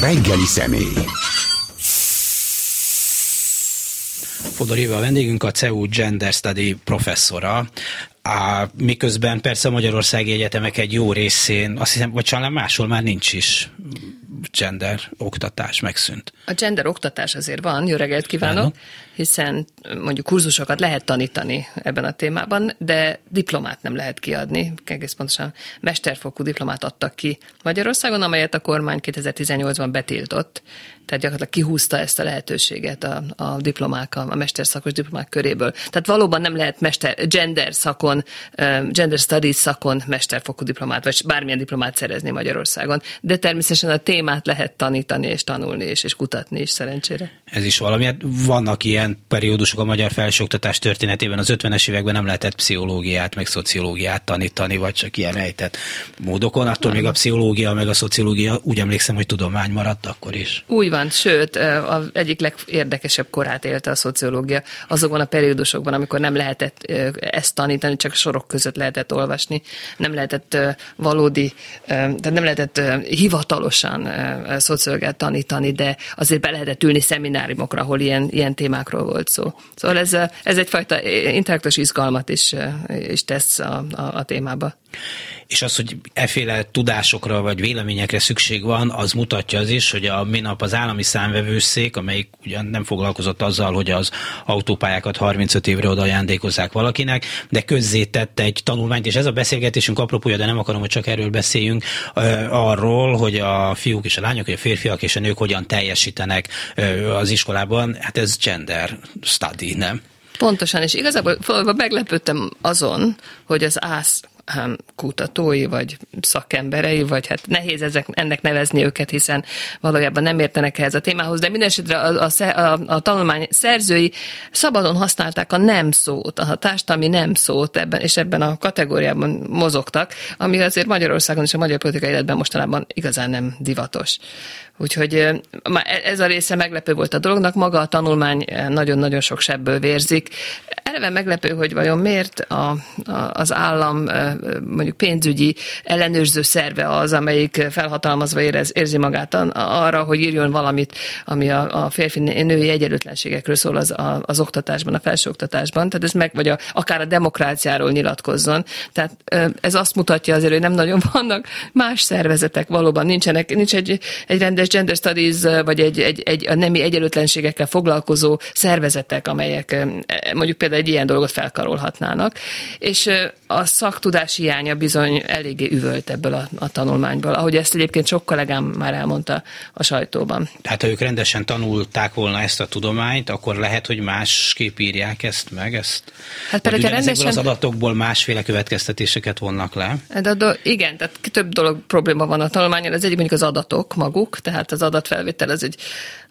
Reggeli személy. Fodor Éva a vendégünk, a CEU Gender Study professzora. A, miközben persze a Magyarországi Egyetemek egy jó részén, azt hiszem, vagy talán máshol már nincs is gender oktatás, megszűnt. A gender oktatás azért van, jó reggelt kívánok, hiszen mondjuk kurzusokat lehet tanítani ebben a témában, de diplomát nem lehet kiadni, egész pontosan mesterfokú diplomát adtak ki Magyarországon, amelyet a kormány 2018-ban betiltott, tehát gyakorlatilag kihúzta ezt a lehetőséget a, a diplomák, a mesterszakos diplomák köréből. Tehát valóban nem lehet mester, gender szakon, gender studies szakon mesterfokú diplomát, vagy bármilyen diplomát szerezni Magyarországon, de természetesen a témát lehet tanítani és tanulni és, és kutatni is szerencsére. Ez is valami. Hát vannak ilyen periódusok a magyar felsőoktatás történetében. Az 50-es években nem lehetett pszichológiát, meg szociológiát tanítani, vagy csak ilyen ejtett módokon. Attól nem. még a pszichológia, meg a szociológia úgy emlékszem, hogy tudomány maradt akkor is. Úgy van, sőt, az egyik legérdekesebb korát élte a szociológia. Azokban a periódusokban, amikor nem lehetett ezt tanítani, csak sorok között lehetett olvasni, nem lehetett valódi, tehát nem lehetett hivatalosan szociológiát tanítani, de azért be lehetett ülni szemináriumokra, ahol ilyen, ilyen témákról volt szó. Szóval ez, ez egyfajta intellektus izgalmat is, is tesz a, a, a témába és az, hogy efféle tudásokra vagy véleményekre szükség van, az mutatja az is, hogy a minap az állami számvevőszék, amelyik ugyan nem foglalkozott azzal, hogy az autópályákat 35 évre oda ajándékozzák valakinek, de közzétett egy tanulmányt, és ez a beszélgetésünk apropója, de nem akarom, hogy csak erről beszéljünk, arról, hogy a fiúk és a lányok, hogy a férfiak és a nők hogyan teljesítenek az iskolában, hát ez gender study, nem? Pontosan, és igazából meglepődtem azon, hogy az ÁSZ kutatói, vagy szakemberei, vagy hát nehéz ezek, ennek nevezni őket, hiszen valójában nem értenek ehhez a témához, de mindesetre a, a, a, a tanulmány szerzői szabadon használták a nem szót, a társadalmi nem szót ebben, és ebben a kategóriában mozogtak, ami azért Magyarországon és a magyar politikai életben mostanában igazán nem divatos. Úgyhogy e, ez a része meglepő volt a dolognak, maga a tanulmány nagyon-nagyon sok sebből vérzik. Eleve meglepő, hogy vajon miért a, a, az állam mondjuk pénzügyi ellenőrző szerve az, amelyik felhatalmazva érez, érzi magát arra, hogy írjon valamit, ami a, a férfi-női egyenlőtlenségekről szól az, a, az oktatásban, a felsőoktatásban, tehát ez meg, vagy a, akár a demokráciáról nyilatkozzon. Tehát ez azt mutatja azért, hogy nem nagyon vannak más szervezetek valóban, nincsenek, nincs egy, egy rendes gender studies, vagy egy, egy, egy a nemi egyenlőtlenségekkel foglalkozó szervezetek, amelyek mondjuk például egy ilyen dolgot felkarolhatnának. És a szaktudás hiánya bizony eléggé üvölt ebből a, a tanulmányból, ahogy ezt egyébként sok kollégám már elmondta a sajtóban. Tehát ha ők rendesen tanulták volna ezt a tudományt, akkor lehet, hogy másképp írják ezt meg, ezt? Hát pedig rendesen... az adatokból másféle következtetéseket vonnak le? De do, igen, tehát több dolog probléma van a tanulmányon. Az egyik mondjuk az adatok maguk, tehát az adatfelvétel az egy,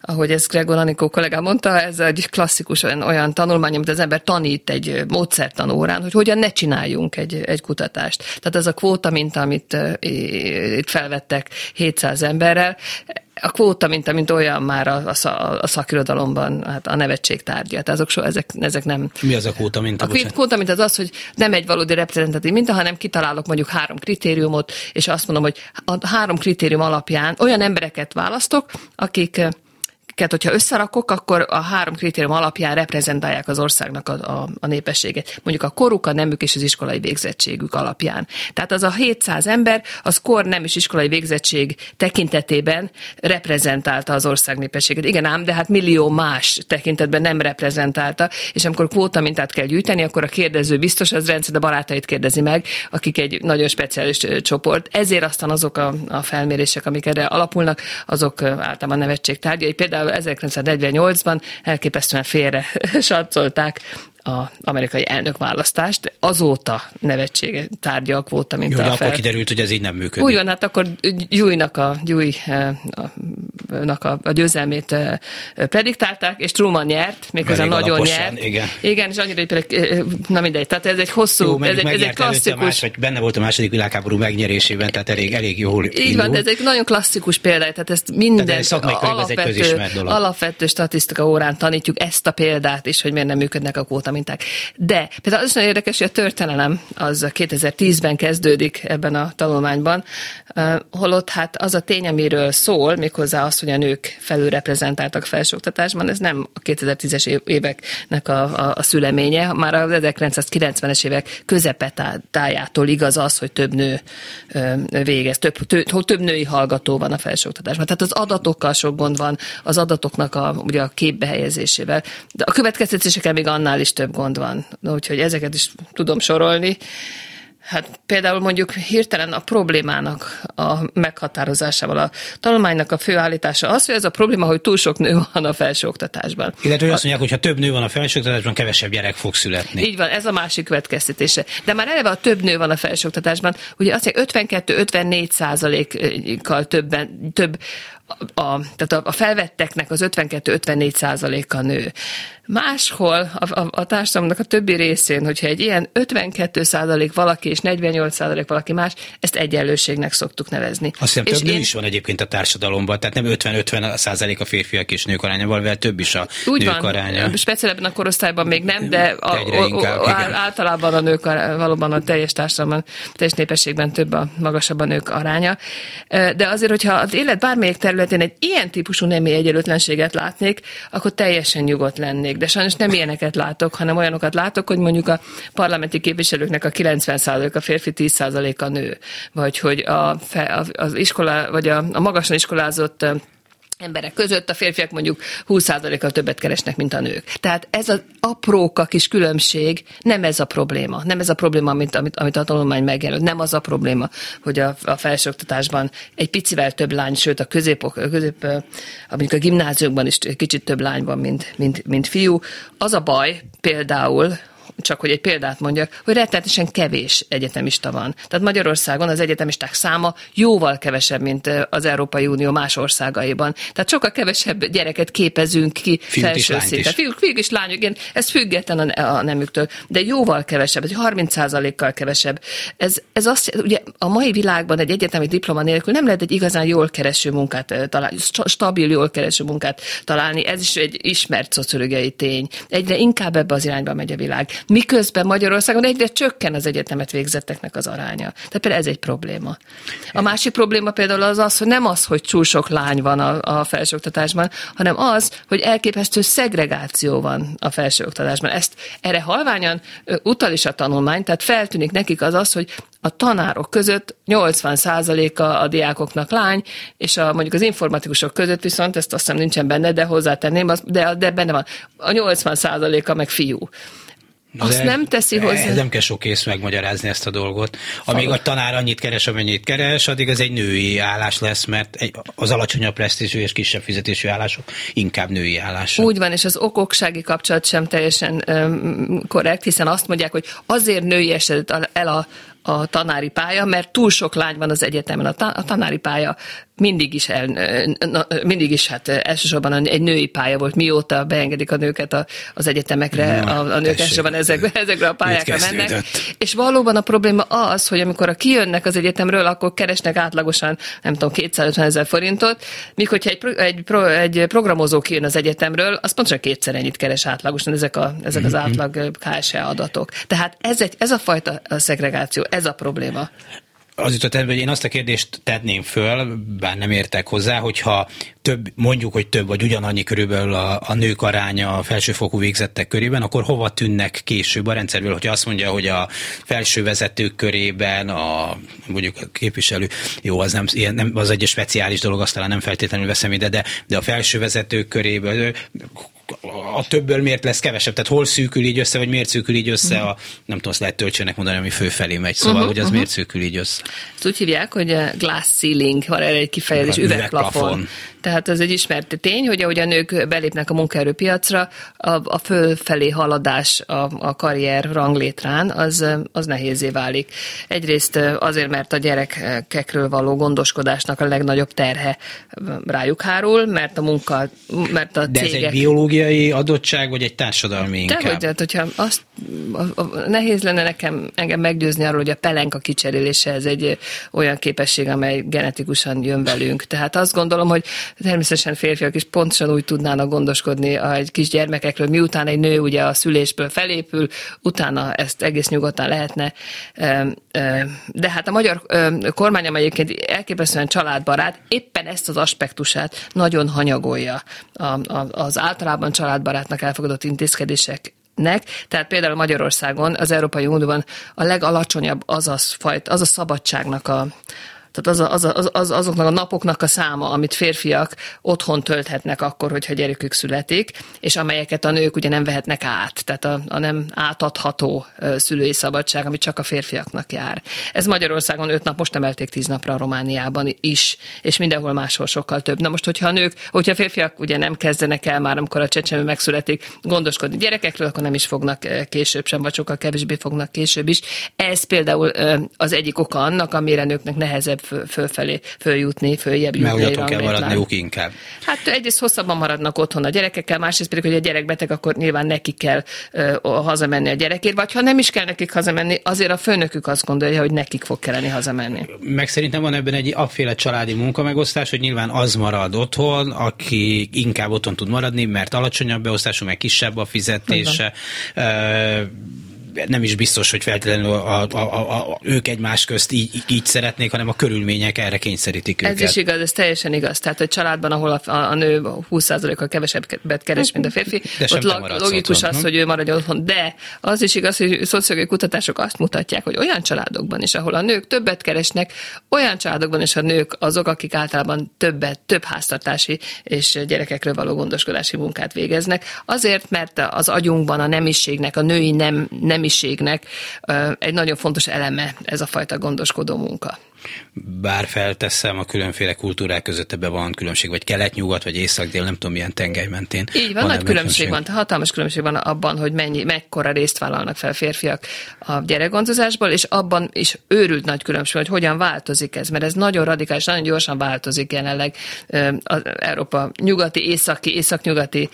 ahogy ez Gregor Anikó kollégám mondta, ez egy klasszikus olyan, olyan tanulmány, amit az ember tanít egy módszertanórán, hogy hogyan ne csináljunk egy, egy kutatást. Tehát ez a kvóta, mint amit itt felvettek 700 emberrel, a kvóta, mint, mint olyan már a, a, a szakirodalomban hát a nevetség tárgya. Tehát azok so, ezek, ezek nem... Mi az a kvóta minta? A kvóta mint az az, hogy nem egy valódi reprezentatív minta, hanem kitalálok mondjuk három kritériumot, és azt mondom, hogy a három kritérium alapján olyan embereket választok, akik hogyha összerakok, akkor a három kritérium alapján reprezentálják az országnak a, a, a népességet. Mondjuk a koruk, a nemük és az iskolai végzettségük alapján. Tehát az a 700 ember, az kor, nem és iskolai végzettség tekintetében reprezentálta az ország népességet. Igen ám, de hát millió más tekintetben nem reprezentálta, és amikor kvóta mintát kell gyűjteni, akkor a kérdező biztos az rendszer a barátait kérdezi meg, akik egy nagyon speciális csoport. Ezért aztán azok a, a felmérések, amik erre alapulnak, azok általában nevetség tárgyai. Például 1948-ban elképesztően félre satszolták az amerikai elnökválasztást. Azóta nevetsége tárgyak volt, mint Jó, a fel... akkor kiderült, hogy ez így nem működik. Úgy van, hát akkor Gyújnak a, Gyúj, a Trumannak a, a győzelmét prediktálták, és Truman nyert, méghozzá nagyon alaposan, nyert. Igen. igen, és annyira, hogy például, na mindegy, tehát ez egy hosszú, jó, ez, egy, ez egy klasszikus... Más, vagy benne volt a második világháború megnyerésében, tehát elég, elég jól Így indul. van, de ez egy nagyon klasszikus példa, tehát ezt minden tehát alapvető, alapvető statisztika órán tanítjuk ezt a példát is, hogy miért nem működnek a minták. De például az nagyon érdekes, hogy a történelem az 2010-ben kezdődik ebben a tanulmányban, holott hát az a tény, amiről szól, méghozzá az, hogy a nők felülreprezentáltak felsőoktatásban, ez nem a 2010-es éveknek a, a, a szüleménye, már az 1990-es évek közepetájától igaz az, hogy több nő végez, több, több, több női hallgató van a felsőoktatásban. Tehát az adatokkal sok gond van, az adatoknak a, ugye a képbe helyezésével. De a következtetésekkel még annál is több gond van. Úgyhogy ezeket is tudom sorolni. Hát például mondjuk hirtelen a problémának a meghatározásával a tanulmánynak a főállítása az, hogy ez a probléma, hogy túl sok nő van a felsőoktatásban. Illetve hogy azt mondják, hogy ha több nő van a felsőoktatásban, kevesebb gyerek fog születni. Így van, ez a másik következtetése. De már eleve a több nő van a felsőoktatásban, ugye azt mondják 52-54 százalékkal többen, több a, tehát a, a felvetteknek az 52-54 százaléka nő. Máshol a, a, a társadalomnak a többi részén, hogyha egy ilyen 52 százalék valaki és 48 százalék valaki más, ezt egyenlőségnek szoktuk nevezni. Azt hiszem, több nő én... is van egyébként a társadalomban, tehát nem 50-50 százalék a férfiak és nők aránya, valamivel több is a Úgy nők van, aránya. Speciál ebben a korosztályban még nem, de a, inkább, a, a, általában a nők valóban a teljes társadalomban, teljes népességben több a magasabb a nők aránya. De azért, hogyha az élet bármelyik területén egy ilyen típusú nemi egyenlőtlenséget látnék, akkor teljesen nyugodt lennék. De sajnos nem ilyeneket látok, hanem olyanokat látok, hogy mondjuk a parlamenti képviselőknek a 90% a férfi, 10% a nő. Vagy hogy a, az iskola, vagy a, a magasan iskolázott emberek között a férfiak mondjuk 20%-kal többet keresnek, mint a nők. Tehát ez az apróka kis különbség, nem ez a probléma. Nem ez a probléma, amit, amit, amit a tanulmány megjelölt. Nem az a probléma, hogy a, a felsőoktatásban egy picivel több lány, sőt a közép, a közép mondjuk a gimnáziumban is kicsit több lány van, mint, mint, mint fiú. Az a baj például, csak hogy egy példát mondjak, hogy rettenetesen kevés egyetemista van. Tehát Magyarországon az egyetemisták száma jóval kevesebb, mint az Európai Unió más országaiban. Tehát sokkal kevesebb gyereket képezünk ki Fiúk felső szinten. Fiúk, fiúk és lányok, igen, ez független a, a nemüktől, de jóval kevesebb, ez 30%-kal kevesebb. Ez, ez azt, ugye a mai világban egy egyetemi diploma nélkül nem lehet egy igazán jól kereső munkát találni, stabil, jól kereső munkát találni. Ez is egy ismert szociológiai tény. Egyre inkább ebbe az irányba megy a világ miközben Magyarországon egyre csökken az egyetemet végzetteknek az aránya. Tehát például ez egy probléma. A másik probléma például az az, hogy nem az, hogy túl sok lány van a, a felsőoktatásban, hanem az, hogy elképesztő szegregáció van a felsőoktatásban. Ezt erre halványan utal is a tanulmány, tehát feltűnik nekik az az, hogy a tanárok között 80%-a a diákoknak lány, és a, mondjuk az informatikusok között viszont, ezt azt hiszem nincsen benne, de hozzátenném, de, de benne van, a 80%-a meg fiú. Azt de nem teszi hozzá. Ez nem kell sok ész megmagyarázni ezt a dolgot. Amíg a tanár annyit keres, amennyit keres, addig ez egy női állás lesz, mert az alacsonyabb presztízsű és kisebb fizetésű állások inkább női állások. Úgy van, és az okoksági kapcsolat sem teljesen um, korrekt, hiszen azt mondják, hogy azért női esedett el a, a tanári pálya, mert túl sok lány van az egyetemen. A, ta, a tanári pálya mindig is, el, na, mindig is hát elsősorban egy női pálya volt, mióta beengedik a nőket a, az egyetemekre, na, a, a nők elsősorban ezekre, ezekre a pályákra mennek. És valóban a probléma az, hogy amikor a kijönnek az egyetemről, akkor keresnek átlagosan, nem tudom, 250 ezer forintot, míg hogyha egy, egy, pro, egy programozó kijön az egyetemről, az pontosan kétszer ennyit keres átlagosan ezek, a, ezek az mhm. átlag KSE adatok. Tehát ez, egy, ez a fajta szegregáció, ez a probléma az jutott hogy én azt a kérdést tenném föl, bár nem értek hozzá, hogyha több, mondjuk, hogy több vagy ugyanannyi körülbelül a, a nők aránya a felsőfokú végzettek körében, akkor hova tűnnek később a rendszerből, hogyha azt mondja, hogy a felső vezetők körében a mondjuk a képviselő, jó, az nem, ilyen, nem az egy speciális dolog, azt talán nem feltétlenül veszem ide, de, de a felső vezetők körében a többből miért lesz kevesebb? Tehát hol szűkül így össze, vagy miért szűkül így össze a, nem tudom, azt lehet töltsőnek mondani, ami főfelé megy, szóval, uh-huh, hogy az uh-huh. miért szűkül így össze? Ezt úgy hívják, hogy glass ceiling, van erre egy kifejezés, üvegplafon. üvegplafon. Tehát az egy ismert tény, hogy ahogy a nők belépnek a munkaerőpiacra, a, a fölfelé haladás a, a karrier ranglétrán, az, az nehézé válik. Egyrészt azért, mert a gyerekekről való gondoskodásnak a legnagyobb terhe rájuk hárul, mert a munka, mert a De cégek... ez egy biológiai adottság, vagy egy társadalmi inkább? De, hogy, tehát, hogyha azt, a, a, nehéz lenne nekem engem meggyőzni arról, hogy a pelenka kicserélése ez egy olyan képesség, amely genetikusan jön velünk. Tehát azt gondolom, hogy természetesen férfiak is pontosan úgy tudnának gondoskodni a egy kis gyermekekről, miután egy nő ugye a szülésből felépül, utána ezt egész nyugodtan lehetne. De hát a magyar kormány, egyébként elképesztően családbarát, éppen ezt az aspektusát nagyon hanyagolja az általában családbarátnak elfogadott intézkedések nek. Tehát például Magyarországon, az Európai Unióban a legalacsonyabb az a, fajt, az a szabadságnak a, tehát az, a, az, a, az, az azoknak a napoknak a száma, amit férfiak otthon tölthetnek akkor, hogyha gyerekük születik, és amelyeket a nők ugye nem vehetnek át. Tehát a, a nem átadható szülői szabadság, ami csak a férfiaknak jár. Ez Magyarországon öt nap, most emelték tíz napra a Romániában is, és mindenhol máshol sokkal több. Na most, hogyha a nők, hogyha a férfiak ugye nem kezdenek el már, amikor a csecsemő megszületik, gondoskodni gyerekekről, akkor nem is fognak később sem, vagy sokkal kevésbé fognak később is. Ez például az egyik oka annak, amire nőknek nehezebb föl, fölfelé följutni, följebb jutni. Mert otthon kell maradniuk inkább. Hát egyrészt hosszabban maradnak otthon a gyerekekkel, másrészt pedig, hogy a gyerek beteg, akkor nyilván nekik kell uh, hazamenni a gyerekért, vagy ha nem is kell nekik hazamenni, azért a főnökük azt gondolja, hogy nekik fog kelleni hazamenni. Meg szerintem van ebben egy afféle családi munkamegosztás, hogy nyilván az marad otthon, aki inkább otthon tud maradni, mert alacsonyabb beosztású, meg kisebb a fizetése. Uh, nem is biztos, hogy feltétlenül a, a, a, a, ők egymás közt így, így szeretnék, hanem a körülmények erre kényszerítik őket. Ez is igaz, ez teljesen igaz. Tehát egy családban, ahol a, a nő 20%-a kevesebbet keres, mint a férfi, de ott logikus otthon, az, hogy ő maradjon otthon. De az is igaz, hogy szociológiai kutatások azt mutatják, hogy olyan családokban is, ahol a nők többet keresnek, olyan családokban is a nők azok, akik általában többet, több háztartási és gyerekekről való gondoskodási munkát végeznek. Azért, mert az agyunkban a nemiségnek, a női nem, nem nemiségnek egy nagyon fontos eleme ez a fajta gondoskodó munka bár felteszem, a különféle kultúrák között ebben van különbség, vagy kelet-nyugat, vagy észak-dél, nem tudom milyen tengely mentén. Így van, van nagy különbség van, hatalmas különbség van abban, hogy mennyi, mekkora részt vállalnak fel férfiak a gyerekgondozásból, és abban is őrült nagy különbség, hogy hogyan változik ez, mert ez nagyon radikális, nagyon gyorsan változik jelenleg az Európa nyugati, északi, északnyugati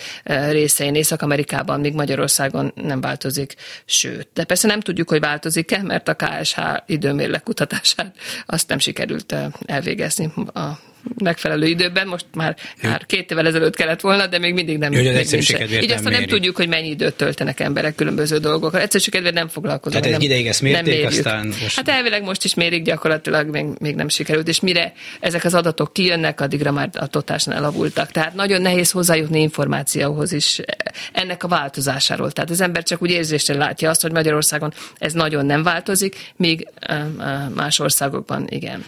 részein, Észak-Amerikában, míg Magyarországon nem változik, sőt. De persze nem tudjuk, hogy változik-e, mert a KSH időmérlek kutatását azt nem sikerült elvégezni a megfelelő időben, most már, már két évvel ezelőtt kellett volna, de még mindig nem. Jó, még Így aztán nem tudjuk, hogy mennyi időt töltenek emberek különböző dolgokkal. Egyszerűen nem foglalkozunk. Tehát egy ideig ezt mérték, aztán most... Hát elvileg most is mérik, gyakorlatilag még, még nem sikerült, és mire ezek az adatok kijönnek, addigra már a totásan elavultak. Tehát nagyon nehéz hozzájutni információhoz is ennek a változásáról. Tehát az ember csak úgy érzésre látja azt, hogy Magyarországon ez nagyon nem változik, míg más országokban igen.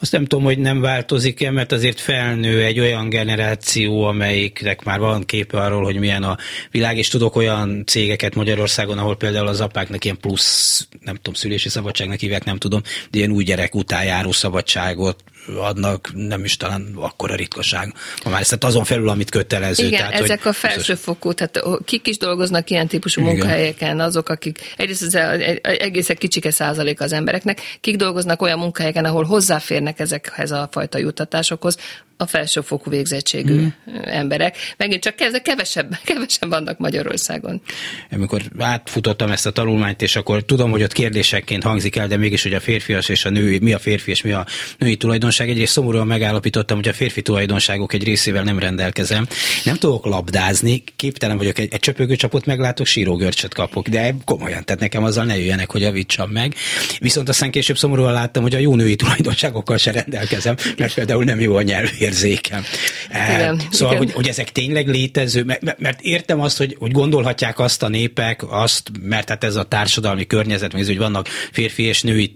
Azt nem tudom, hogy nem változik-e, mert azért felnő egy olyan generáció, amelyiknek már van képe arról, hogy milyen a világ, és tudok olyan cégeket Magyarországon, ahol például az apáknak ilyen plusz, nem tudom, szülési szabadságnak hívják, nem tudom, de ilyen új gyerek után járó szabadságot adnak, nem is talán akkora ritkaság. Ma már ezt azon felül, amit kötelező. Igen, tehát, ezek hogy a felsőfokú, tehát kik is dolgoznak ilyen típusú Igen. munkahelyeken, azok, akik, egyrészt az egészen kicsike százalék az embereknek, kik dolgoznak olyan munkahelyeken, ahol hozzáférnek ezekhez a fajta juttatásokhoz, a felsőfokú végzettségű mm. emberek. Megint csak kevesebb, kevesebb vannak Magyarországon. Amikor átfutottam ezt a tanulmányt, és akkor tudom, hogy ott kérdésekként hangzik el, de mégis, hogy a férfias és a női, mi a férfi és mi a női tulajdonság. Egyrészt szomorúan megállapítottam, hogy a férfi tulajdonságok egy részével nem rendelkezem. Nem tudok labdázni, képtelen vagyok, egy, egy csöpögőcsapot meglátok, sírógörcsöt kapok, de komolyan, tehát nekem azzal ne jöjjenek, hogy javítsam meg. Viszont aztán később szomorúan láttam, hogy a jó női tulajdonságokkal se rendelkezem, mert például nem jó a nyelv érzékem. Igen, szóval, igen. Hogy, hogy ezek tényleg létező, mert, mert értem azt, hogy, hogy gondolhatják azt a népek, azt, mert hát ez a társadalmi környezet, hogy vannak férfi és női,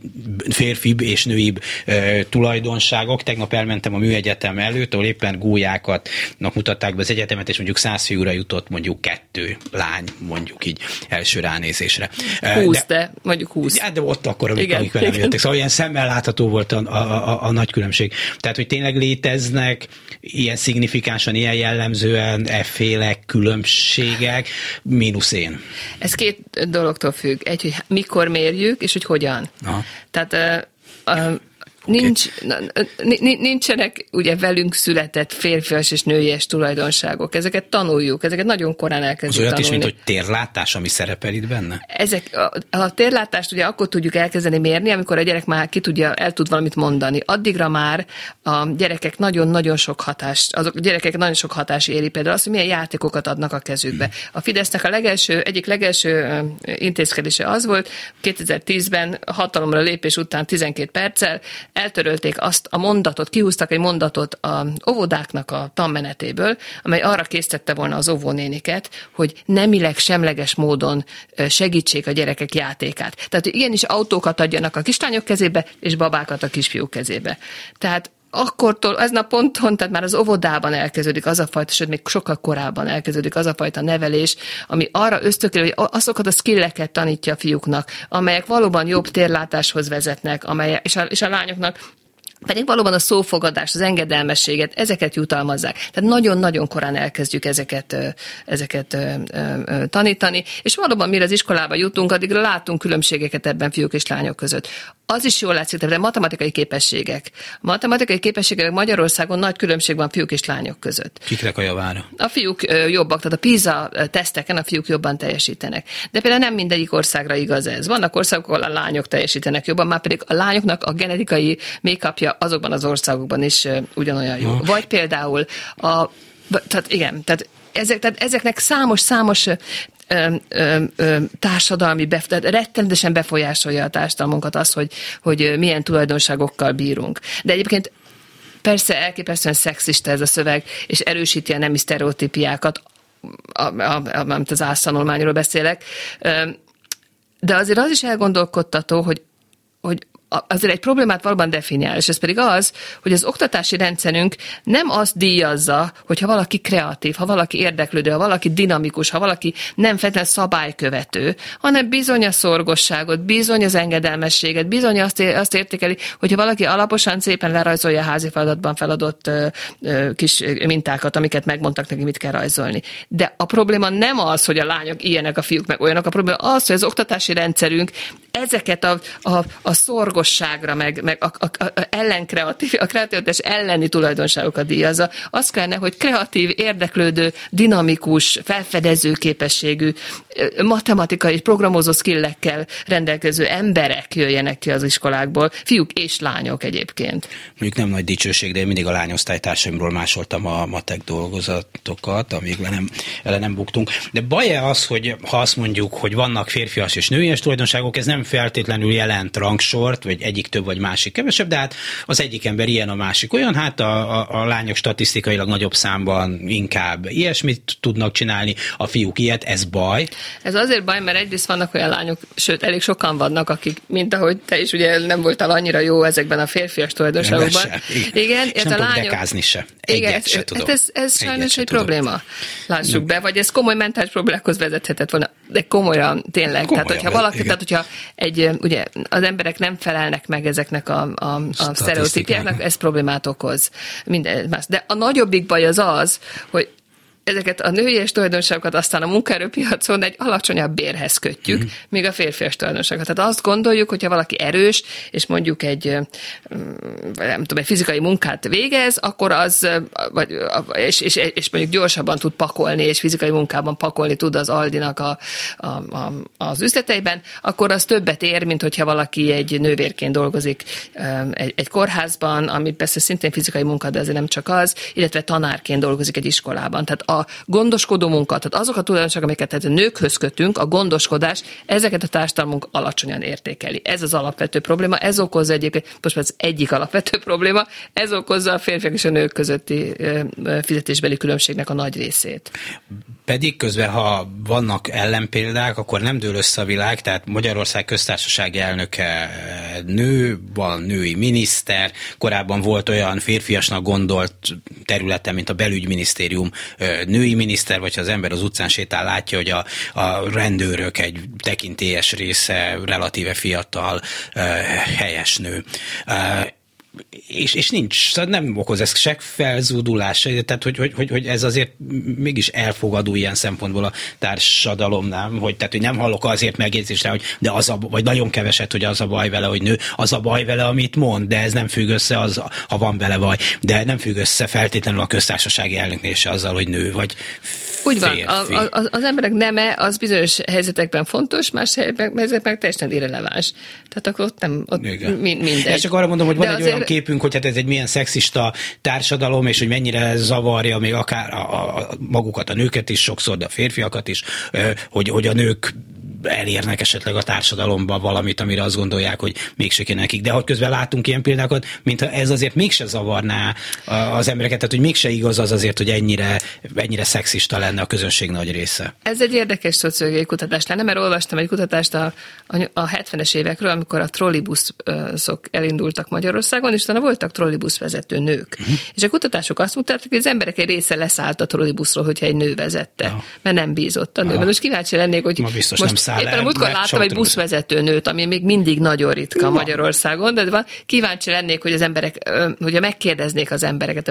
férfi és női e, tulajdonságok. Tegnap elmentem a műegyetem előtt, ahol éppen gólyákat mutatták be az egyetemet, és mondjuk száz fiúra jutott mondjuk kettő lány, mondjuk így első ránézésre. Húsz, de, de mondjuk húsz. De, de ott akkor, amikor, igen, amikor nem jöttek. Szóval ilyen szemmel látható volt a, a, a, a nagy különbség. Tehát, hogy tényleg léteznek ilyen szignifikánsan, ilyen jellemzően efféle különbségek, mínusz én. Ez két dologtól függ. Egy, hogy mikor mérjük, és hogy hogyan. Aha. Tehát uh, uh, Nincs, nincsenek ugye velünk született férfias és nőies tulajdonságok. Ezeket tanuljuk, ezeket nagyon korán elkezdjük Az olyat tanulni. is, mint hogy térlátás, ami szerepel itt benne? Ezek, a, a térlátást ugye akkor tudjuk elkezdeni mérni, amikor a gyerek már ki tudja, el tud valamit mondani. Addigra már a gyerekek nagyon-nagyon sok hatást, azok a gyerekek nagyon sok hatás éri például azt, hogy milyen játékokat adnak a kezükbe. A Fidesznek a legelső, egyik legelső intézkedése az volt, 2010-ben hatalomra lépés után 12 perccel eltörölték azt a mondatot, kihúztak egy mondatot a óvodáknak a tanmenetéből, amely arra készítette volna az óvónéniket, hogy nemileg semleges módon segítsék a gyerekek játékát. Tehát igenis autókat adjanak a kislányok kezébe, és babákat a kisfiúk kezébe. Tehát akkortól, ezen a ponton, tehát már az óvodában elkezdődik az a fajta, sőt, még sokkal korábban elkezdődik az a fajta nevelés, ami arra ösztökél, hogy azokat a skilleket tanítja a fiúknak, amelyek valóban jobb térlátáshoz vezetnek, amelyek, és, a, és a lányoknak pedig valóban a szófogadást, az engedelmességet, ezeket jutalmazzák. Tehát nagyon-nagyon korán elkezdjük ezeket, ezeket tanítani, és valóban mire az iskolába jutunk, addigra látunk különbségeket ebben fiúk és lányok között az is jól látszik, de matematikai képességek. A matematikai képességek Magyarországon nagy különbség van fiúk és lányok között. Kiknek a javára? A fiúk jobbak, tehát a PISA teszteken a fiúk jobban teljesítenek. De például nem mindegyik országra igaz ez. Vannak országok, ahol a lányok teljesítenek jobban, már pedig a lányoknak a genetikai make azokban az országokban is ugyanolyan jó. Vagy például a tehát igen, tehát ezek, tehát ezeknek számos-számos társadalmi, bef, rettenetesen befolyásolja a társadalmunkat az, hogy, hogy milyen tulajdonságokkal bírunk. De egyébként persze elképesztően szexista ez a szöveg, és erősíti a nemi sztereotípiákat, amit az ásztanulmányról beszélek, de azért az is elgondolkodtató, hogy azért egy problémát valóban definiál, és ez pedig az, hogy az oktatási rendszerünk nem azt díjazza, hogyha valaki kreatív, ha valaki érdeklődő, ha valaki dinamikus, ha valaki nem feltétlenül szabálykövető, hanem bizony a szorgosságot, bizony az engedelmességet, bizony azt, azt értékeli, hogyha valaki alaposan szépen lerajzolja a házi feladatban feladott ö, ö, kis mintákat, amiket megmondtak neki, mit kell rajzolni. De a probléma nem az, hogy a lányok ilyenek, a fiúk meg olyanok, a probléma az, hogy az oktatási rendszerünk ezeket a, a, a szorgosságra, meg, meg a, a, a ellenkreatív, a kreativitás elleni tulajdonságokat díjazza. Az kellene, hogy kreatív, érdeklődő, dinamikus, felfedező képességű, matematikai, programozó skillekkel rendelkező emberek jöjjenek ki az iskolákból, fiúk és lányok egyébként. Mondjuk nem nagy dicsőség, de én mindig a lányosztálytársaimról másoltam a matek dolgozatokat, amíg nem, ele nem buktunk. De baj-e az, hogy ha azt mondjuk, hogy vannak férfias és nőies tulajdonságok, ez nem feltétlenül jelent rangsort, vagy egyik több, vagy másik kevesebb, de hát az egyik ember ilyen, a másik olyan, hát a, a, a lányok statisztikailag nagyobb számban inkább ilyesmit tudnak csinálni, a fiúk ilyet, ez baj. Ez azért baj, mert egyrészt vannak olyan lányok, sőt, elég sokan vannak, akik, mint ahogy te is ugye nem voltál annyira jó ezekben a férfias tulajdonságokban. Igen, és nem a lányok... dekázni se. Egyet igen, se tudom. Hát ez, ez sajnos egy probléma. Lássuk be, vagy ez komoly mentális problémákhoz vezethetett volna, de komolyan tényleg. Komolyan, tehát, hogyha valaki, igen. tehát, hogyha egy, ugye az emberek nem felelnek meg ezeknek a, a, a sztereotípiáknak, ez problémát okoz. Minden más. De a nagyobbik baj az az, hogy ezeket a nőies tulajdonságokat aztán a munkaerőpiacon egy alacsonyabb bérhez kötjük, mm. míg a férfias tulajdonságokat. Tehát azt gondoljuk, hogyha valaki erős, és mondjuk egy, nem tudom, egy fizikai munkát végez, akkor az, vagy, és, és, és mondjuk gyorsabban tud pakolni, és fizikai munkában pakolni tud az Aldinak a, a, a, az üzleteiben, akkor az többet ér, mint hogyha valaki egy nővérként dolgozik egy, egy kórházban, ami persze szintén fizikai munka, de azért nem csak az, illetve tanárként dolgozik egy iskolában. Tehát a gondoskodó munka, tehát azok a tulajdonságok, amiket tehát a nőkhöz kötünk, a gondoskodás, ezeket a társadalmunk alacsonyan értékeli. Ez az alapvető probléma, ez okozza egyébként, most az egyik alapvető probléma, ez okozza a férfiak és a nők közötti fizetésbeli különbségnek a nagy részét. Pedig közben, ha vannak ellenpéldák, akkor nem dől össze a világ, tehát Magyarország köztársasági elnöke nő, van női miniszter, korábban volt olyan férfiasnak gondolt területe, mint a belügyminisztérium női miniszter, vagy ha az ember az utcán sétál, látja, hogy a, a rendőrök egy tekintélyes része relatíve fiatal, helyes nő és, és nincs, szóval nem okoz ez se felzúdulás, tehát hogy, hogy, hogy, hogy, ez azért mégis elfogadó ilyen szempontból a társadalomnál, hogy, tehát, hogy nem hallok azért megjegyzésre, hogy de az a, vagy nagyon keveset, hogy az a baj vele, hogy nő, az a baj vele, amit mond, de ez nem függ össze, az, ha van vele baj, de nem függ össze feltétlenül a köztársasági elnöknél se azzal, hogy nő, vagy Úgy van, a, a, az emberek neme az bizonyos helyzetekben fontos, más helyzetekben meg teljesen irreleváns. Tehát akkor ott nem, ott mindegy. Én csak arra mondom, hogy van de egy azért... olyan képünk, hogy hát ez egy milyen szexista társadalom, és hogy mennyire zavarja még akár a, a, magukat, a nőket is sokszor, de a férfiakat is, hogy, hogy a nők elérnek esetleg a társadalomba valamit, amire azt gondolják, hogy mégse kéne nekik. De hogy közben látunk ilyen példákat, mintha ez azért mégse zavarná az embereket, tehát hogy mégse igaz az azért, hogy ennyire, ennyire szexista lenne a közönség nagy része. Ez egy érdekes szociológiai kutatás lenne, mert olvastam egy kutatást a, a 70-es évekről, amikor a trollibuszok elindultak Magyarországon, és utána voltak trollibusz vezető nők. Uh-huh. És a kutatások azt mutatták, hogy az emberek egy része leszállt a trollibuszról, hogyha egy nő vezette, ja. mert nem bízott a nőben. Most kíváncsi lennék, hogy Ma biztos most száll Éppen a múltkor láttam egy buszvezetőnőt, ami még mindig nagyon ritka ja. Magyarországon, de van, kíváncsi lennék, hogy az emberek, hogyha megkérdeznék az embereket,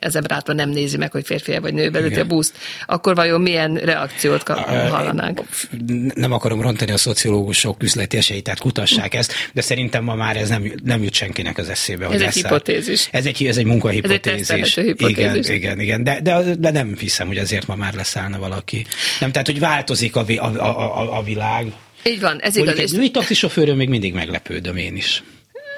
ez ember által nem nézi meg, hogy férfi vagy nő vezeti a buszt, akkor vajon milyen reakciót hallanánk? Nem akarom rontani a szociológusok üzleti esélyt, tehát kutassák ezt, de szerintem ma már ez nem, nem jut senkinek az eszébe. Ez egy hipotézis. Ez egy, ez egy munkahipotézis. Ez egy hipotézis. Igen, igen, igen. De, de, de, nem hiszem, hogy azért ma már leszállna valaki. Nem, tehát, hogy változik a, a, a, a, a világ. Így van, ez igaz. Egy női taxisofőről még mindig meglepődöm én is.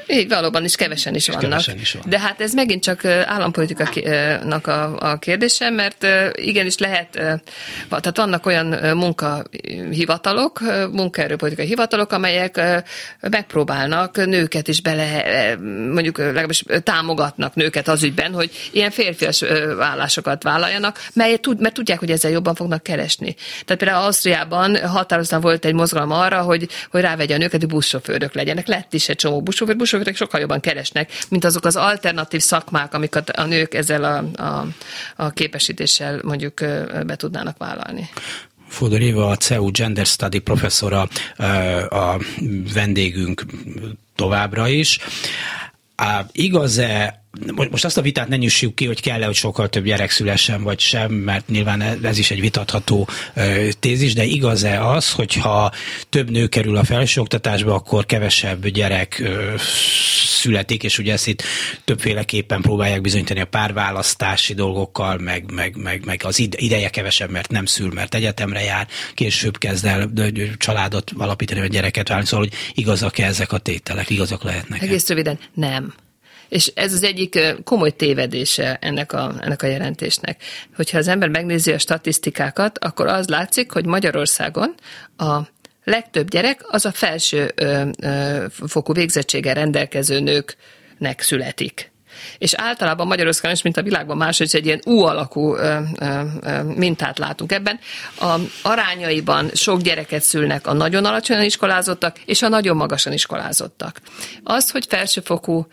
Így valóban is kevesen is vannak. Kevesen is van. De hát ez megint csak állampolitikának a, a kérdése, mert igenis lehet, tehát vannak olyan munkahivatalok, munkaerőpolitikai hivatalok, amelyek megpróbálnak nőket is bele, mondjuk legalábbis támogatnak nőket az ügyben, hogy ilyen férfias vállásokat vállaljanak, melyet, mert tudják, hogy ezzel jobban fognak keresni. Tehát például Ausztriában határozottan volt egy mozgalom arra, hogy, hogy rávegye a nőket, hogy buszsofőrök legyenek. Lett is egy csomó buszsofőr, buszsofőr pedagógusok sokkal jobban keresnek, mint azok az alternatív szakmák, amiket a nők ezzel a, a, a képesítéssel mondjuk be tudnának vállalni. Fodor Éva, a CEU Gender Study professzora a vendégünk továbbra is. Igaz-e most azt a vitát ne nyissuk ki, hogy kell-e, hogy sokkal több gyerek szülessen, vagy sem, mert nyilván ez is egy vitatható tézis, de igaz-e az, hogyha több nő kerül a felsőoktatásba, akkor kevesebb gyerek születik, és ugye ezt itt többféleképpen próbálják bizonyítani a párválasztási dolgokkal, meg, meg, meg, meg az ideje kevesebb, mert nem szül, mert egyetemre jár, később kezd el családot alapítani, vagy gyereket válni, szóval hogy igazak-e ezek a tételek, igazak lehetnek. Egész röviden, nem. És ez az egyik komoly tévedése ennek a, ennek a jelentésnek. Hogyha az ember megnézi a statisztikákat, akkor az látszik, hogy Magyarországon a legtöbb gyerek az a felső ö, ö, fokú végzettséggel rendelkező nőknek születik. És általában Magyarországon is, mint a világban máshogy egy ilyen U alakú ö, ö, ö, mintát látunk ebben. A arányaiban sok gyereket szülnek a nagyon alacsonyan iskolázottak, és a nagyon magasan iskolázottak. Az, hogy felsőfokú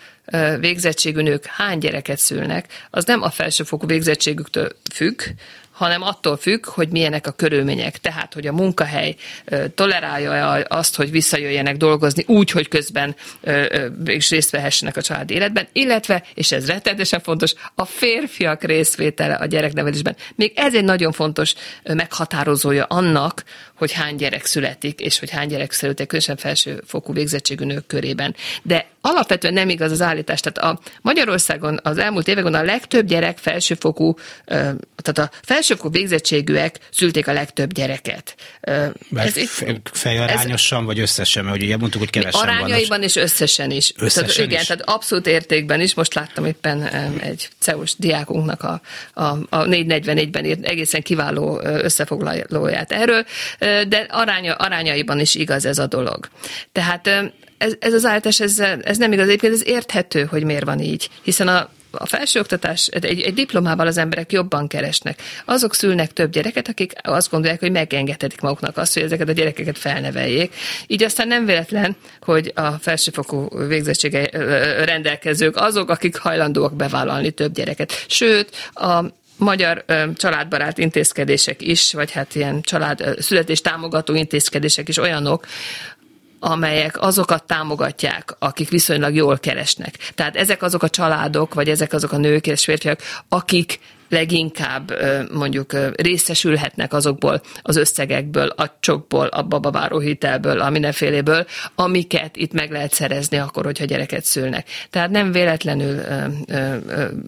végzettségű nők hány gyereket szülnek, az nem a felsőfokú végzettségüktől függ, hanem attól függ, hogy milyenek a körülmények. Tehát, hogy a munkahely tolerálja azt, hogy visszajöjjenek dolgozni úgy, hogy közben is részt vehessenek a család életben, illetve, és ez rettenetesen fontos, a férfiak részvétele a gyereknevelésben. Még ez egy nagyon fontos meghatározója annak, hogy hány gyerek születik, és hogy hány gyerek születik, különösen felsőfokú végzettségű nők körében. De alapvetően nem igaz az állítás. Tehát a Magyarországon az elmúlt években a legtöbb gyerek felsőfokú, tehát a felsőfokú végzettségűek szülték a legtöbb gyereket. Ez fejarányosan, ez, vagy összesen? Mert ugye mondtuk, hogy kevesen Arányaiban vannak. és összesen is. Összesen tehát, igen, is? tehát abszolút értékben is. Most láttam éppen egy CEUS diákunknak a, a, a 444-ben írt egészen kiváló összefoglalóját erről, de aránya, arányaiban is igaz ez a dolog. Tehát ez, ez az állítás, ez, ez nem igaz. Egyébként ez érthető, hogy miért van így, hiszen a, a felsőoktatás, egy, egy diplomával az emberek jobban keresnek. Azok szülnek több gyereket, akik azt gondolják, hogy megengedhetik maguknak azt, hogy ezeket a gyerekeket felneveljék. Így aztán nem véletlen, hogy a felsőfokú végzettsége rendelkezők azok, akik hajlandóak bevállalni több gyereket. Sőt, a magyar családbarát intézkedések is, vagy hát ilyen család születés támogató intézkedések is olyanok, amelyek azokat támogatják, akik viszonylag jól keresnek. Tehát ezek azok a családok, vagy ezek azok a nők és férfiak, akik leginkább mondjuk részesülhetnek azokból az összegekből, a csokból, a babaváró hitelből, a mindenféléből, amiket itt meg lehet szerezni akkor, hogyha gyereket szülnek. Tehát nem véletlenül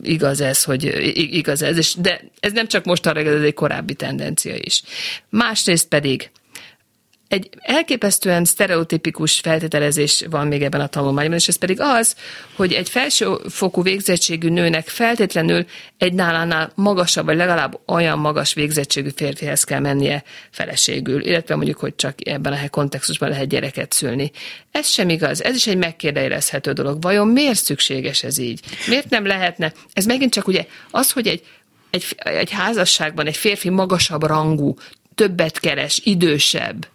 igaz ez, hogy igaz ez, és de ez nem csak most arra, ez egy korábbi tendencia is. Másrészt pedig egy elképesztően sztereotipikus feltételezés van még ebben a tanulmányban, és ez pedig az, hogy egy felsőfokú végzettségű nőnek feltétlenül egy nálánál magasabb, vagy legalább olyan magas végzettségű férfihez kell mennie feleségül, illetve mondjuk, hogy csak ebben a kontextusban lehet gyereket szülni. Ez sem igaz, ez is egy megkérdőjelezhető dolog. Vajon miért szükséges ez így? Miért nem lehetne? Ez megint csak ugye az, hogy egy egy, egy házasságban egy férfi magasabb rangú, többet keres, idősebb,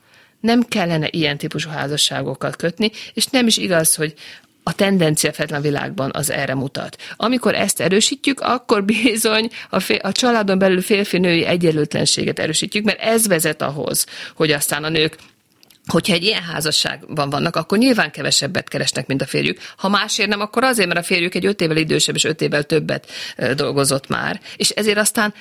nem kellene ilyen típusú házasságokat kötni, és nem is igaz, hogy a tendencia feltétlen világban az erre mutat. Amikor ezt erősítjük, akkor bizony a, fél, a családon belül férfi-női egyenlőtlenséget erősítjük, mert ez vezet ahhoz, hogy aztán a nők hogyha egy ilyen házasságban vannak, akkor nyilván kevesebbet keresnek, mint a férjük. Ha másért nem, akkor azért, mert a férjük egy öt évvel idősebb és öt évvel többet dolgozott már. És ezért aztán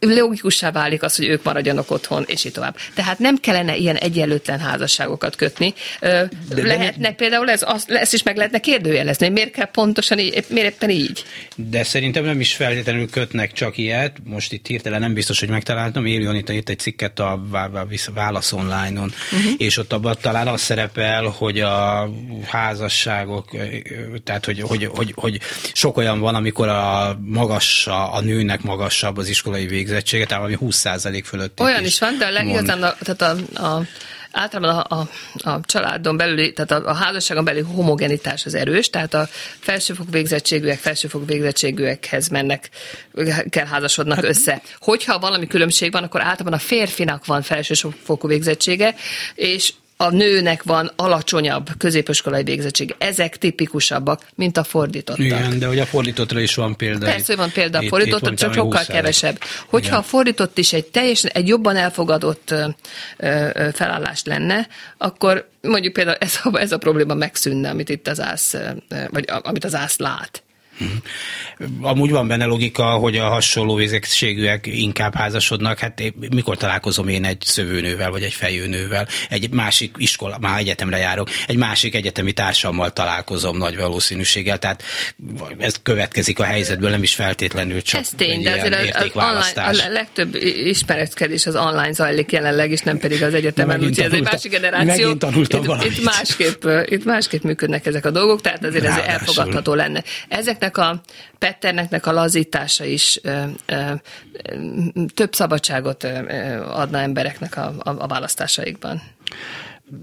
logikussá válik az, hogy ők maradjanak otthon, és így tovább. Tehát nem kellene ilyen egyenlőtlen házasságokat kötni. De lehetne de... például ez, az, ezt is meg lehetne kérdőjelezni, miért kell pontosan így, miért éppen így? De szerintem nem is feltétlenül kötnek csak ilyet. Most itt hirtelen nem biztos, hogy megtaláltam. Éri Anita írt egy cikket a Válasz online-on, uh-huh. és ott abban talán az szerepel, hogy a házasságok, tehát hogy, hogy, hogy, hogy sok olyan van, amikor a magas, a nőnek magasabb az iskolai iskolai végzettsége, tehát valami 20% fölött. Olyan is, is van, de a legigazán a, tehát a, a általában a, a, a családon belüli, tehát a, a házasságon belüli homogenitás az erős, tehát a felsőfok végzettségűek, felsőfok végzettségűekhez mennek, kell házasodnak hát, össze. Hogyha valami különbség van, akkor általában a férfinak van felsőfokú végzettsége, és a nőnek van alacsonyabb középiskolai végzettség. Ezek tipikusabbak, mint a fordítottak. Igen, de hogy a fordítottra is van példa. Persze, hogy van példa a fordítottra, csak sokkal kevesebb. Hogyha Igen. a fordított is egy teljesen, egy jobban elfogadott ö, ö, felállás lenne, akkor mondjuk például ez a, ez a probléma megszűnne, amit itt az ász, vagy amit az ász lát. Mhm. Amúgy van benne logika, hogy a hasonló végzettségűek inkább házasodnak. Hát mikor találkozom én egy szövőnővel, vagy egy fejőnővel, egy másik iskola, már egyetemre járok, egy másik egyetemi társammal találkozom nagy valószínűséggel, tehát ez következik a helyzetből, nem is feltétlenül csak ez tény, de azért az online, a legtöbb ismeretkedés az online zajlik jelenleg, és nem pedig az egyetemen, úgyhogy ez egy másik generáció. Itt, itt, másképp, itt másképp működnek ezek a dolgok, tehát azért ez elfogadható lenne. Ezek ezeknek a Petterneknek a lazítása is ö, ö, több szabadságot adna embereknek a, a, a választásaikban.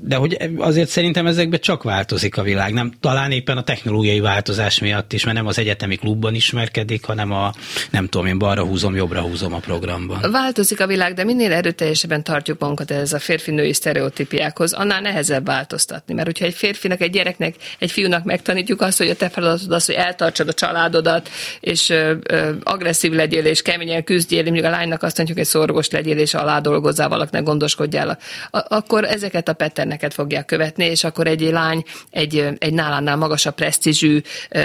De hogy azért szerintem ezekben csak változik a világ. Nem, talán éppen a technológiai változás miatt is, mert nem az egyetemi klubban ismerkedik, hanem a, nem tudom, én balra húzom, jobbra húzom a programban. Változik a világ, de minél erőteljesebben tartjuk magunkat ez a férfi-női sztereotípiákhoz, annál nehezebb változtatni. Mert hogyha egy férfinak, egy gyereknek, egy fiúnak megtanítjuk azt, hogy a te feladatod az, hogy eltartsad a családodat, és ö, ö, agresszív legyél, és keményen küzdjél, mondjuk a lánynak azt mondjuk, hogy szorgos legyél, és alá dolgozzál, valakinek gondoskodjál, akkor ezeket a patterneket fogják követni, és akkor egy lány egy, egy nálánál magasabb presztízsű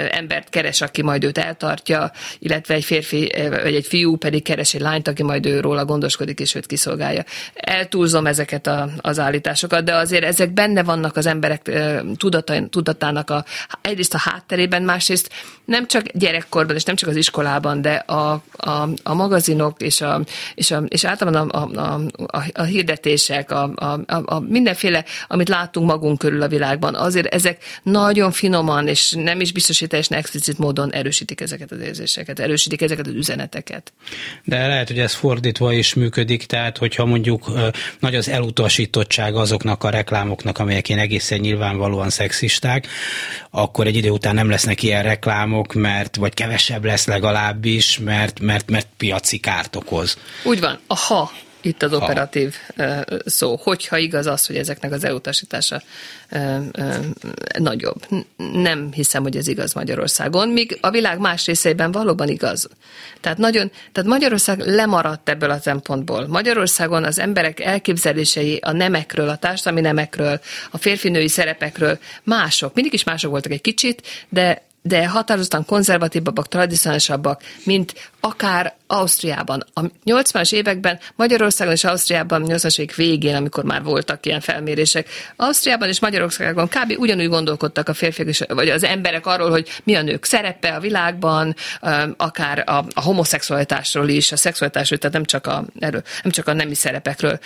embert keres, aki majd őt eltartja, illetve egy férfi vagy egy fiú pedig keres egy lányt, aki majd ő róla gondoskodik és őt kiszolgálja. Eltúlzom ezeket a, az állításokat, de azért ezek benne vannak az emberek tudata, tudatának a, egyrészt a hátterében, másrészt nem csak gyerekkorban, és nem csak az iskolában, de a, a, a magazinok és, a, és, a, és általában a, a, a, a hirdetések, a, a, a, mindenféle, amit látunk magunk körül a világban, azért ezek nagyon finoman, és nem is biztos, hogy teljesen explicit módon erősítik ezeket az érzéseket, erősítik ezeket az üzeneteket. De lehet, hogy ez fordítva is működik, tehát hogyha mondjuk nagy az elutasítottság azoknak a reklámoknak, amelyek én egészen nyilvánvalóan szexisták, akkor egy idő után nem lesznek ilyen reklámok, mert vagy kevesebb lesz legalábbis, mert, mert, mert piaci kárt okoz. Úgy van. A ha itt az operatív ha. szó. Hogyha igaz az, hogy ezeknek az elutasítása nagyobb. Nem hiszem, hogy ez igaz Magyarországon, míg a világ más részeiben valóban igaz. Tehát, nagyon, tehát Magyarország lemaradt ebből a szempontból. Magyarországon az emberek elképzelései a nemekről, a társadalmi nemekről, a férfinői szerepekről mások. Mindig is mások voltak egy kicsit, de de határozottan konzervatívabbak, tradicionálisabbak, mint akár Ausztriában. A 80-as években Magyarországon és Ausztriában, 80-as évek végén, amikor már voltak ilyen felmérések, Ausztriában és Magyarországon kb. ugyanúgy gondolkodtak a férfiak és, vagy az emberek arról, hogy mi a nők szerepe a világban, akár a, a homoszexualitásról is, a szexualitásról, tehát nem csak a, erről, nem csak a nemi szerepekről.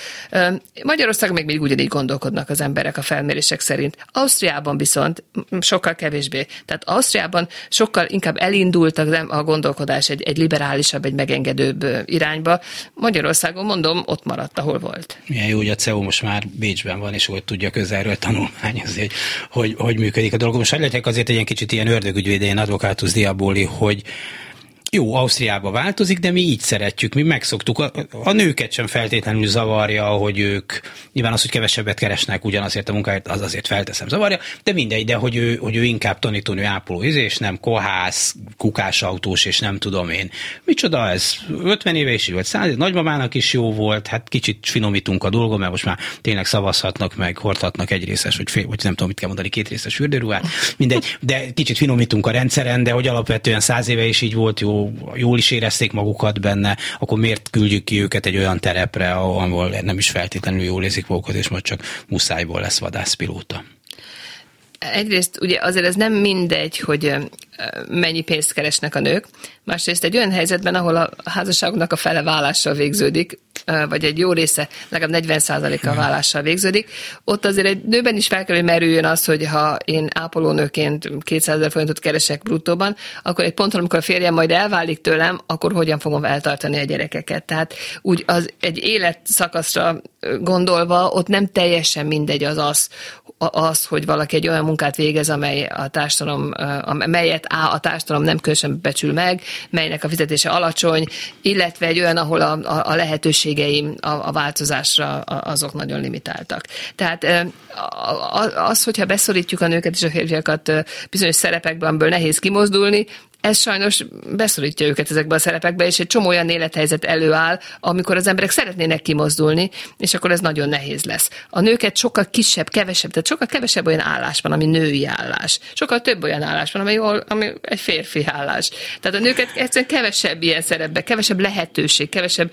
Magyarországon még mindig ugyanígy gondolkodnak az emberek a felmérések szerint. Ausztriában viszont sokkal kevésbé. Tehát Ausztriában sokkal inkább elindult a gondolkodás egy, egy liberálisabb, egy megengedőbb irányba. Magyarországon mondom, ott maradt, ahol volt. Milyen jó, hogy a CEU most már Bécsben van, és ott tudja közelről tanulmányozni, hogy, hogy, hogy működik a dolog. Most legyek azért egy ilyen kicsit ilyen ördögügyvédén advokátus diaboli, hogy jó, Ausztriába változik, de mi így szeretjük, mi megszoktuk. A, a nőket sem feltétlenül zavarja, hogy ők, nyilván az, hogy kevesebbet keresnek ugyanazért a munkáért, az azért felteszem zavarja, de mindegy, de hogy ő, hogy ő inkább tanítónő ápoló és nem kohász, kukásautós, és nem tudom én. Micsoda ez? 50 éve is volt, 100 nagymamának is jó volt, hát kicsit finomítunk a dolgon, mert most már tényleg szavazhatnak meg, hordhatnak egy részes, vagy, fél, vagy nem tudom, mit kell mondani, két részes fürdőruhát, mindegy, de kicsit finomítunk a rendszeren, de hogy alapvetően száz éve is így volt jó, jól is érezték magukat benne, akkor miért küldjük ki őket egy olyan terepre, ahol nem is feltétlenül jól érzik magukat, és majd csak muszájból lesz vadászpilóta? Egyrészt ugye azért ez nem mindegy, hogy mennyi pénzt keresnek a nők, másrészt egy olyan helyzetben, ahol a házasságoknak a fele vállással végződik, vagy egy jó része, legalább 40%-a vállással végződik, ott azért egy nőben is fel kell, hogy merüljön az, hogy ha én ápolónőként 200 ezer forintot keresek bruttóban, akkor egy ponton, amikor a férjem majd elválik tőlem, akkor hogyan fogom eltartani a gyerekeket. Tehát úgy az egy életszakaszra gondolva, ott nem teljesen mindegy az az, az, hogy valaki egy olyan munkát végez, amely a társadalom, amelyet a, a társadalom nem különösen becsül meg, melynek a fizetése alacsony, illetve egy olyan, ahol a, a, a lehetőségeim a, a változásra azok nagyon limitáltak. Tehát az, hogyha beszorítjuk a nőket és a férfiakat bizonyos szerepekben, amiből nehéz kimozdulni, ez sajnos beszorítja őket ezekbe a szerepekbe, és egy csomó olyan élethelyzet előáll, amikor az emberek szeretnének kimozdulni, és akkor ez nagyon nehéz lesz. A nőket sokkal kisebb, kevesebb, tehát sokkal kevesebb olyan állás van, ami női állás. Sokkal több olyan állás van, ami, ami egy férfi állás. Tehát a nőket egyszerűen kevesebb ilyen szerepbe, kevesebb lehetőség, kevesebb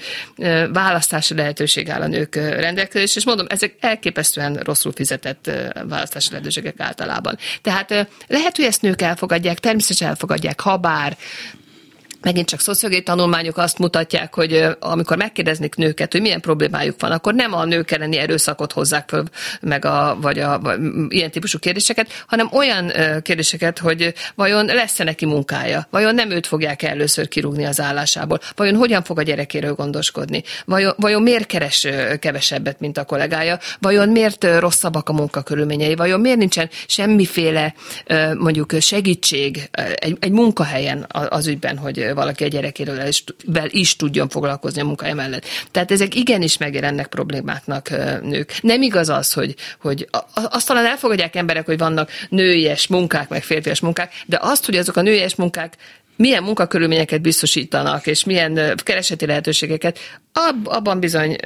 választási lehetőség áll a nők rendelkezés, és mondom, ezek elképesztően rosszul fizetett választási lehetőségek általában. Tehát lehet, hogy ezt nők elfogadják, természetesen elfogadják, ha bár megint csak szociológiai tanulmányok azt mutatják, hogy amikor megkérdeznik nőket, hogy milyen problémájuk van, akkor nem a nők elleni erőszakot hozzák föl, meg a, vagy a vagy ilyen típusú kérdéseket, hanem olyan kérdéseket, hogy vajon lesz-e neki munkája, vajon nem őt fogják először kirúgni az állásából, vajon hogyan fog a gyerekéről gondoskodni, vajon, vajon miért keres kevesebbet, mint a kollégája, vajon miért rosszabbak a munkakörülményei, vajon miért nincsen semmiféle mondjuk segítség egy, egy munkahelyen az ügyben, hogy valaki a gyerekéről is, is tudjon foglalkozni a munkája mellett. Tehát ezek igenis megjelennek problémáknak nők. Nem igaz az, hogy, hogy azt talán elfogadják emberek, hogy vannak nőies munkák, meg férfias munkák, de azt, hogy azok a nőies munkák milyen munkakörülményeket biztosítanak, és milyen kereseti lehetőségeket, ab, abban bizony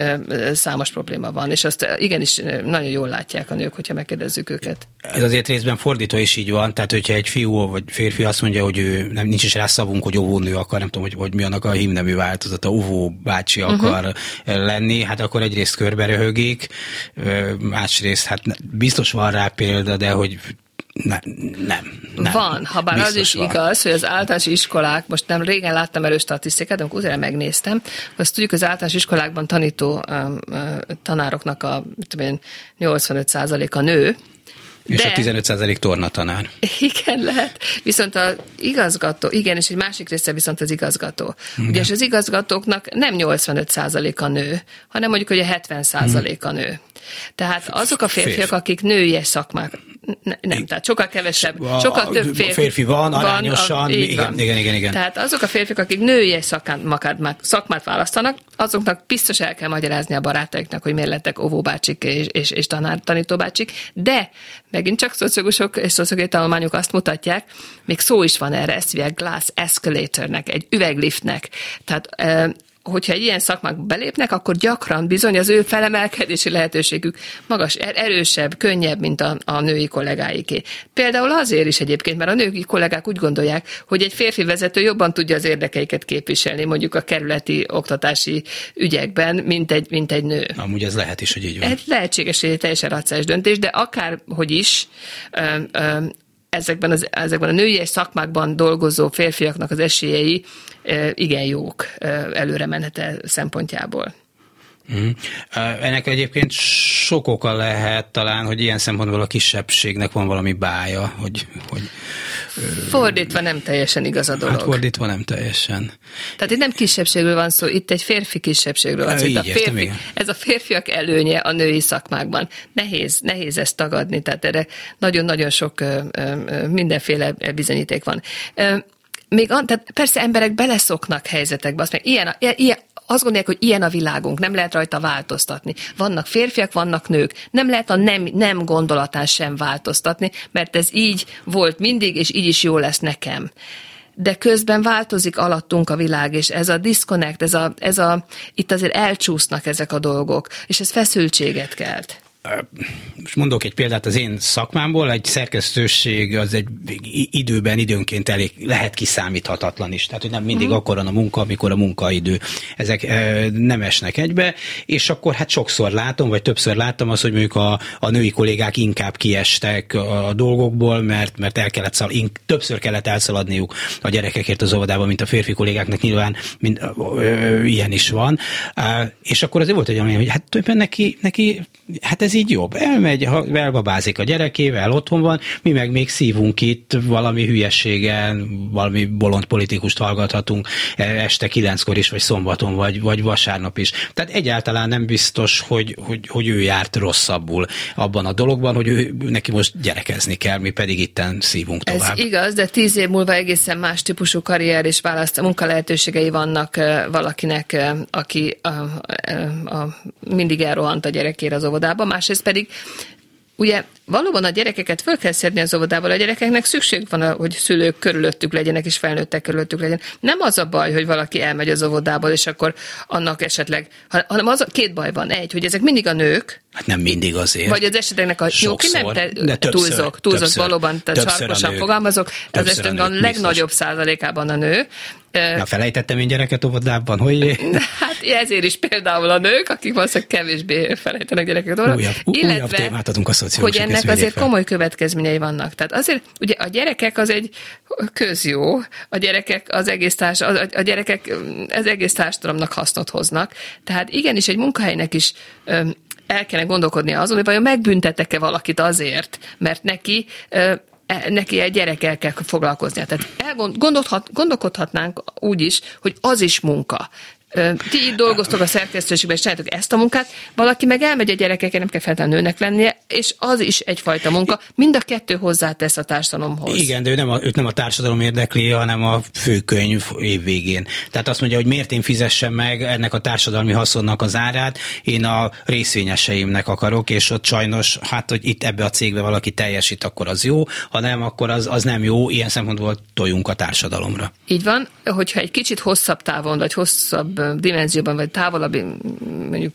számos probléma van, és azt igenis nagyon jól látják a nők, hogyha megkérdezzük őket. Ez azért részben fordítva is így van, tehát hogyha egy fiú vagy férfi azt mondja, hogy ő nem nincs is rá szavunk, hogy óvónő akar, nem tudom, hogy, hogy mi annak a hímnemű változata, óvó bácsi uh-huh. akar lenni, hát akkor egyrészt körbe röhögik, másrészt hát biztos van rá példa, de hogy nem, nem, nem. Van, ha bár az is van. igaz, hogy az általános iskolák, most nem régen láttam erős statisztikát, de utána megnéztem, azt tudjuk, az általános iskolákban tanító um, uh, tanároknak a 85%-a nő, és de, a 15% torna tanár. Igen, lehet. Viszont az igazgató, igen, és egy másik része viszont az igazgató. Igen. Ugye, és az igazgatóknak nem 85% a nő, hanem mondjuk, hogy a 70% a nő. Tehát azok a férfiak, akik női szakmák, ne, nem, tehát sokkal kevesebb, a, sokkal több férfi, férfi van, arányosan, van, a, igen, van. igen, igen, igen. Tehát azok a férfiak, akik női szakmát, szakmát választanak, azoknak biztos el kell magyarázni a barátaiknak, hogy miért lettek óvóbácsik és, és, és tanár, tanítóbácsik, de megint csak szociológusok és szociológiai tanulmányok azt mutatják, még szó is van erre, ezt hívják glass escalatornek, egy üvegliftnek. Tehát hogyha egy ilyen szakmák belépnek, akkor gyakran bizony az ő felemelkedési lehetőségük magas, er-, erősebb, könnyebb, mint a, a női kollégáiké. Például azért is egyébként, mert a női kollégák úgy gondolják, hogy egy férfi vezető jobban tudja az érdekeiket képviselni, mondjuk a kerületi oktatási ügyekben, mint egy, mint egy nő. Amúgy ez lehet is, hogy így van. Ez lehetséges, hogy egy teljesen racionális döntés, de akárhogy is, ezekben, az, ezekben a női szakmákban dolgozó férfiaknak az esélyei igen jók előre menetel szempontjából. Mm. Ennek egyébként sok oka lehet talán, hogy ilyen szempontból a kisebbségnek van valami bája, hogy... hogy fordítva nem teljesen igaz a dolog. Hát fordítva nem teljesen. Tehát itt nem kisebbségről van szó, itt egy férfi kisebbségről van szó. Itt a férfi, értem, ez a férfiak előnye a női szakmákban. Nehéz, nehéz ezt tagadni, tehát erre nagyon-nagyon sok mindenféle bizonyíték van még tehát persze emberek beleszoknak helyzetekbe, azt meg ilyen, ilyen, azt gondolják, hogy ilyen a világunk, nem lehet rajta változtatni. Vannak férfiak, vannak nők. Nem lehet a nem, nem gondolatán sem változtatni, mert ez így volt mindig, és így is jó lesz nekem de közben változik alattunk a világ, és ez a disconnect, ez a, ez a, itt azért elcsúsznak ezek a dolgok, és ez feszültséget kelt most mondok egy példát az én szakmámból, egy szerkesztőség az egy időben időnként elég lehet kiszámíthatatlan is. Tehát, hogy nem mindig uh-huh. akkor a munka, amikor a munkaidő. Ezek nem esnek egybe, és akkor hát sokszor látom, vagy többször láttam azt, hogy mondjuk a, a női kollégák inkább kiestek a dolgokból, mert, mert el kellett szal, in, többször kellett elszaladniuk a gyerekekért az óvodába, mint a férfi kollégáknak nyilván mind, ö, ö, ilyen is van. És akkor azért volt egy olyan, hogy hát többen neki, neki hát ez ez így jobb. Elmegy, elbabázik a gyerekével, otthon van, mi meg még szívunk itt valami hülyességen, valami bolond politikust hallgathatunk e, este kilenckor is, vagy szombaton, vagy, vagy vasárnap is. Tehát egyáltalán nem biztos, hogy, hogy, hogy ő járt rosszabbul abban a dologban, hogy ő, neki most gyerekezni kell, mi pedig itten szívunk tovább. Ez igaz, de tíz év múlva egészen más típusú karrier és választ, munkalehetőségei vannak valakinek, aki a, a, a, mindig elrohant a gyerekére az óvodába, más másrészt pedig ugye valóban a gyerekeket föl kell szedni az óvodából, a gyerekeknek szükség van, hogy szülők körülöttük legyenek, és felnőttek körülöttük legyen. Nem az a baj, hogy valaki elmegy az óvodából, és akkor annak esetleg, hanem az a két baj van. Egy, hogy ezek mindig a nők, Hát nem mindig azért. Vagy az eseteknek a jó, ki nem te, de többször, túlzok, túlzok többször, valóban, tehát sarkosan fogalmazok, az esetekben a, a legnagyobb biztos. százalékában a nő. Na, felejtettem én gyereket óvodában, hogy... Hát ezért is például a nők, akik valószínűleg kevésbé felejtenek gyereket óvodában. Újabb, illetve, újabb témát adunk a Hogy ennek azért fel. komoly következményei vannak. Tehát azért, ugye a gyerekek az egy közjó, a gyerekek az egész, társ, a, a gyerekek az egész társadalomnak hasznot hoznak. Tehát igenis egy munkahelynek is el kellene gondolkodnia azon, hogy vajon megbüntetek-e valakit azért, mert neki e, neki egy gyerekkel kell foglalkoznia. Tehát elgond, gondolkodhatnánk úgy is, hogy az is munka. Ti itt dolgoztok a szerkesztőségben, és csináltok ezt a munkát, valaki meg elmegy a gyerekekkel, nem kell feltétlenül nőnek lennie, és az is egyfajta munka. Mind a kettő hozzátesz a társadalomhoz. Igen, de ő nem a, őt nem a társadalom érdekli, hanem a főkönyv év végén. Tehát azt mondja, hogy miért én fizessem meg ennek a társadalmi haszonnak az árát, én a részvényeseimnek akarok, és ott sajnos, hát, hogy itt ebbe a cégbe valaki teljesít, akkor az jó, ha nem, akkor az, az nem jó, ilyen szempontból tojunk a társadalomra. Így van, hogyha egy kicsit hosszabb távon, vagy hosszabb dimenzióban, vagy távolabb, mondjuk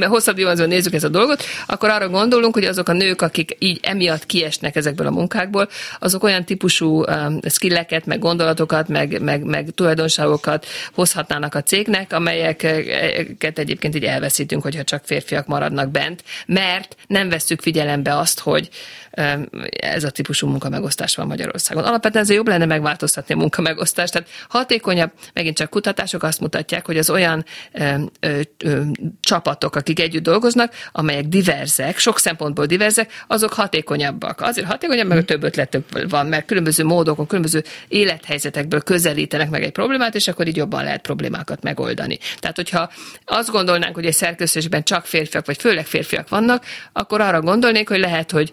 hosszabb dimenzióban nézzük ezt a dolgot, akkor arra gondolunk, hogy azok a nők, akik így emiatt kiesnek ezekből a munkákból, azok olyan típusú skilleket, meg gondolatokat, meg, meg, meg tulajdonságokat hozhatnának a cégnek, amelyeket egyébként így elveszítünk, hogyha csak férfiak maradnak bent, mert nem vesszük figyelembe azt, hogy ez a típusú munkamegosztás van Magyarországon. Alapvetően ezért jobb lenne megváltoztatni a munkamegosztást. Tehát hatékonyabb, megint csak kutatások azt mutatják, hogy az olyan ö, ö, ö, csapatok, akik együtt dolgoznak, amelyek diverzek, sok szempontból diverzek, azok hatékonyabbak. Azért hatékonyabb, mert több ötletük van, mert különböző módokon, különböző élethelyzetekből közelítenek meg egy problémát, és akkor így jobban lehet problémákat megoldani. Tehát, hogyha azt gondolnánk, hogy egy szerkesztésben csak férfiak, vagy főleg férfiak vannak, akkor arra gondolnék, hogy lehet, hogy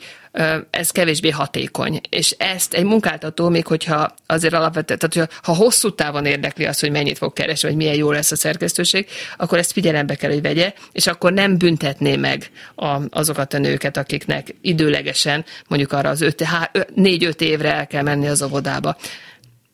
ez kevésbé hatékony. És ezt egy munkáltató, még hogyha azért alapvetően, tehát ha hosszú távon érdekli azt, hogy mennyit fog keresni, vagy milyen jó lesz a szerkesztőség, akkor ezt figyelembe kell, hogy vegye, és akkor nem büntetné meg a, azokat a nőket, akiknek időlegesen, mondjuk arra az 4-5 évre el kell menni az óvodába.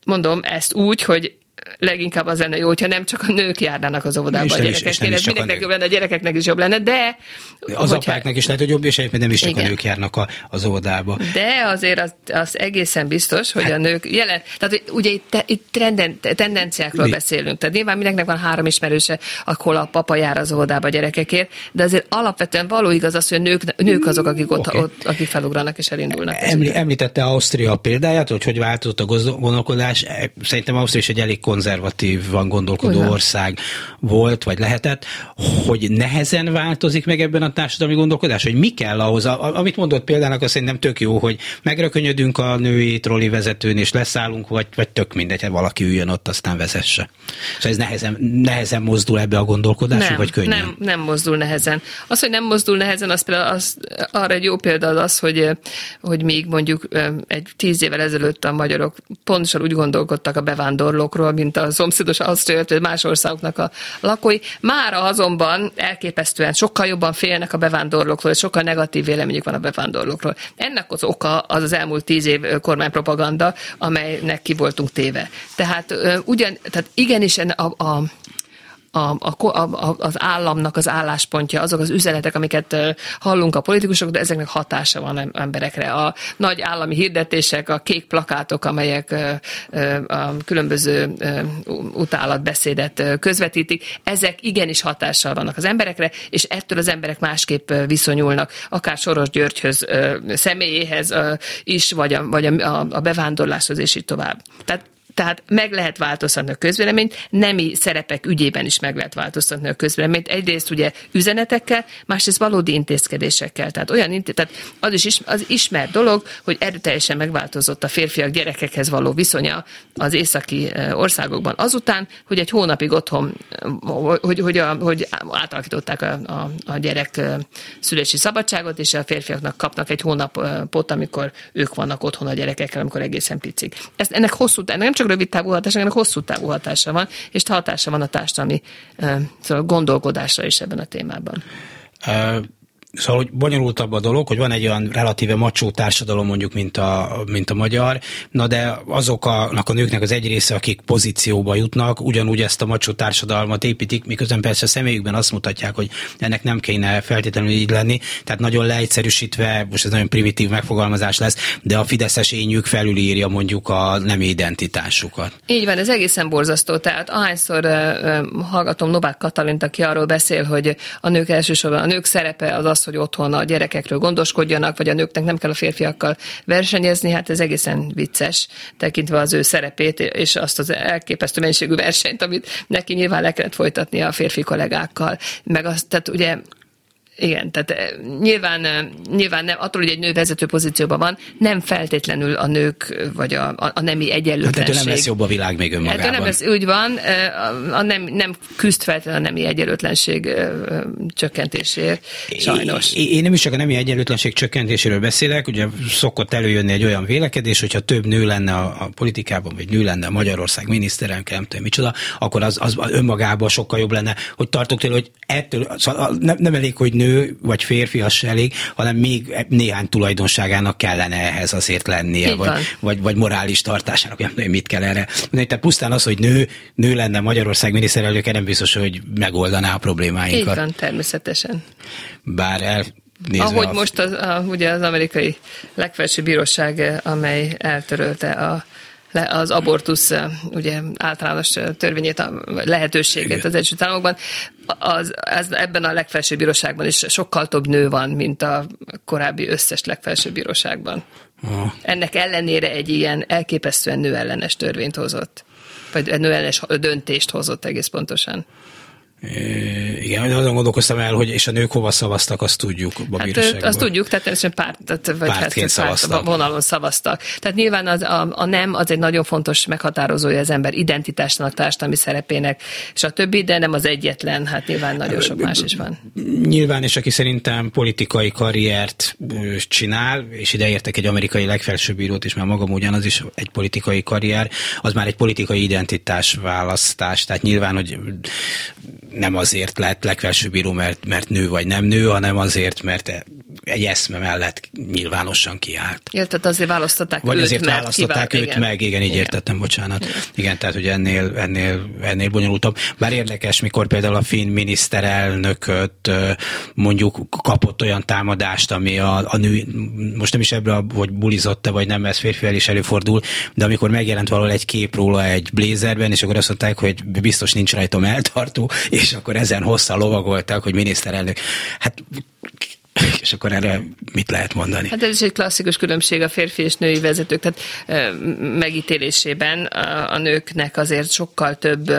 Mondom ezt úgy, hogy leginkább az lenne jó, hogyha nem csak a nők járnának az óvodába a gyerekeknél, ez mindenkinek jobb lenne, a gyerekeknek is jobb lenne, de... Az hogyha... apáknak is lehet, hogy jobb, és egyébként nem is csak Igen. a nők járnak a, az óvodába. De azért az, az egészen biztos, hogy hát... a nők jelen, tehát ugye itt, te, itt trenden, tendenciákról Mi? beszélünk, tehát nyilván mindenkinek van három ismerőse, ahol a papa jár az óvodába a gyerekekért, de azért alapvetően való igaz az, hogy nők, nők azok, akik ott, okay. ott akik felugranak és elindulnak. Említette Ausztria példáját, hogy hogy változott a gondolkodás. Szerintem Ausztria is egy elég konzervatívan gondolkodó Ugyan. ország volt, vagy lehetett, hogy nehezen változik meg ebben a társadalmi gondolkodás, hogy mi kell ahhoz, amit mondott példának, azt szerintem tök jó, hogy megrökönyödünk a női troli vezetőn, és leszállunk, vagy, vagy tök mindegy, hogy valaki üljön ott, aztán vezesse. Szóval ez nehezen, nehezen mozdul ebbe a gondolkodásba, nem, vagy könnyen? Nem, nem mozdul nehezen. Az, hogy nem mozdul nehezen, az például az, arra egy jó példa az, az hogy, hogy még mondjuk egy tíz évvel ezelőtt a magyarok pontosan úgy gondolkodtak a bevándorlókról, mint a szomszédos Ausztria, vagy más országoknak a lakói. Mára azonban elképesztően sokkal jobban félnek a bevándorlókról, és sokkal negatív véleményük van a bevándorlókról. Ennek az oka az az elmúlt tíz év kormánypropaganda, amelynek ki voltunk téve. Tehát ugyan, tehát igenis a, a a, a, a, az államnak az álláspontja, azok az üzenetek, amiket hallunk a politikusok, de ezeknek hatása van emberekre. A nagy állami hirdetések, a kék plakátok, amelyek a különböző utálatbeszédet közvetítik, ezek igenis hatással vannak az emberekre, és ettől az emberek másképp viszonyulnak, akár Soros Györgyhöz személyéhez is, vagy a, vagy a, a bevándorláshoz, és így tovább. Tehát tehát meg lehet változtatni a közvéleményt, nemi szerepek ügyében is meg lehet változtatni a közvéleményt. Egyrészt ugye üzenetekkel, másrészt valódi intézkedésekkel. Tehát olyan tehát az is is az ismert dolog, hogy erőteljesen megváltozott a férfiak gyerekekhez való viszonya az északi országokban azután, hogy egy hónapig otthon, hogy, hogy, a, hogy átalakították a, a, a gyerek szülési szabadságot, és a férfiaknak kapnak egy hónapot, amikor ők vannak otthon a gyerekekkel, amikor egészen picik. Ez, ennek hosszú, ennek nem csak csak rövid távú hatása, ennek hosszú távú hatása van, és hatása van a társadalmi szóval gondolkodásra is ebben a témában. Szóval, hogy bonyolultabb a dolog, hogy van egy olyan relatíve macsó társadalom mondjuk, mint a, mint a magyar, na de azoknak a nőknek az egy része, akik pozícióba jutnak, ugyanúgy ezt a macsó társadalmat építik, miközben persze a személyükben azt mutatják, hogy ennek nem kéne feltétlenül így lenni, tehát nagyon leegyszerűsítve, most ez nagyon primitív megfogalmazás lesz, de a fideszes ényük felülírja mondjuk a nem identitásukat. Így van, ez egészen borzasztó. Tehát ahányszor uh, hallgatom Novák Katalint, aki arról beszél, hogy a nők elsősorban a nők szerepe az az, hogy otthon a gyerekekről gondoskodjanak, vagy a nőknek nem kell a férfiakkal versenyezni, hát ez egészen vicces, tekintve az ő szerepét, és azt az elképesztő mennyiségű versenyt, amit neki nyilván le kellett folytatni a férfi kollégákkal. Meg azt, tehát ugye Igen, tehát eh, nyilván, eh, nyilván nem, attól, hogy egy nő vezető pozícióban van, nem feltétlenül a nők, vagy a, a, a nemi egyenlőtlenség. Hát nem lesz jobb a világ még önmagában. Hát nem lesz, úgy van, eh, a nem, nem küzd feltétlenül a nemi egyenlőtlenség csökkentésért, sajnos. Én, én nem is csak a nemi egyenlőtlenség csökkentéséről beszélek, ugye szokott előjönni egy olyan vélekedés, hogyha több nő lenne a, a politikában, vagy nő lenne Magyarország miniszterelnök, nem tudom micsoda, akkor az, az önmagában sokkal jobb lenne, hogy tartok tőle, hogy ettől, szóval nem, nem elég, hogy nő nő vagy férfi az se elég, hanem még néhány tulajdonságának kellene ehhez azért lennie, vagy, vagy, vagy, morális tartásának, nem tudom, mit kell erre. Tehát pusztán az, hogy nő, nő lenne Magyarország miniszterelnöke, nem biztos, hogy megoldaná a problémáinkat. Így van, természetesen. Bár el Nézve Ahogy a... most az, a, ugye az amerikai legfelsőbb bíróság, amely eltörölte a az abortusz ugye általános törvényét, a lehetőséget az Egyesült Államokban, az, az, ebben a legfelsőbb bíróságban is sokkal több nő van, mint a korábbi összes legfelsőbb bíróságban. Ah. Ennek ellenére egy ilyen elképesztően nőellenes törvényt hozott, vagy nőellenes döntést hozott egész pontosan. Igen, azon gondolkoztam el, hogy és a nők hova szavaztak, azt tudjuk hát, Azt tudjuk, tehát természetesen párt, tehát, vagy Pártként hát, szavaztak. Párt, vonalon szavaztak. Tehát nyilván az, a, a nem az egy nagyon fontos meghatározója az ember identitásnak, társadalmi szerepének, és a többi, de nem az egyetlen, hát nyilván nagyon sok más is van. Nyilván, és aki szerintem politikai karriert csinál, és ide értek egy amerikai legfelsőbb bírót is, mert magam ugyanaz is egy politikai karrier, az már egy politikai identitás választás, tehát nyilván, hogy nem azért lett legfelsőbb bíró, mert, mert nő vagy nem nő, hanem azért, mert egy eszme mellett nyilvánosan kiállt. Ja, tehát azért választották Vagy őt, azért mert választották kivál, őt igen. meg, igen, így igen. értettem, bocsánat. Igen. igen, tehát hogy ennél, ennél, ennél bonyolultabb. Bár érdekes, mikor például a finn miniszterelnököt mondjuk kapott olyan támadást, ami a, a nő, most nem is ebből, hogy bulizott-e, vagy nem, ez férfivel is előfordul, de amikor megjelent valahol egy kép róla egy blézerben, és akkor azt mondták, hogy biztos nincs rajta melltartó, és akkor ezen hosszan lovagoltak, hogy miniszterelnök. Hát és akkor erre mit lehet mondani? Hát ez is egy klasszikus különbség a férfi és női vezetők, tehát megítélésében a nőknek azért sokkal több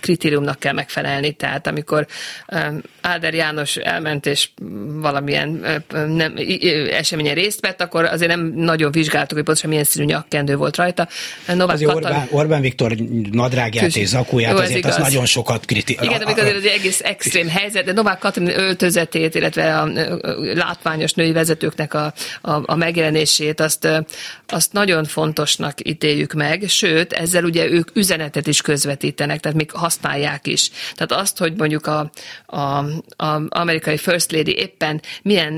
kritériumnak kell megfelelni, tehát amikor Áder János elment és valamilyen nem, eseményen részt vett, akkor azért nem nagyon vizsgáltuk, hogy pontosan milyen színű nyakkendő volt rajta. Novák azért Katal... Orbán, Orbán Viktor nadrágját Kös... és zakóját, Jó, azért igaz. az nagyon sokat kritizál. Igen, amikor azért egy egész extrém helyzet, de Novák Katalin öltözetét, illetve a látványos női vezetőknek a, a, a megjelenését, azt, azt nagyon fontosnak ítéljük meg, sőt, ezzel ugye ők üzenetet is közvetítenek, tehát még használják is. Tehát azt, hogy mondjuk a, a, a amerikai First Lady éppen milyen,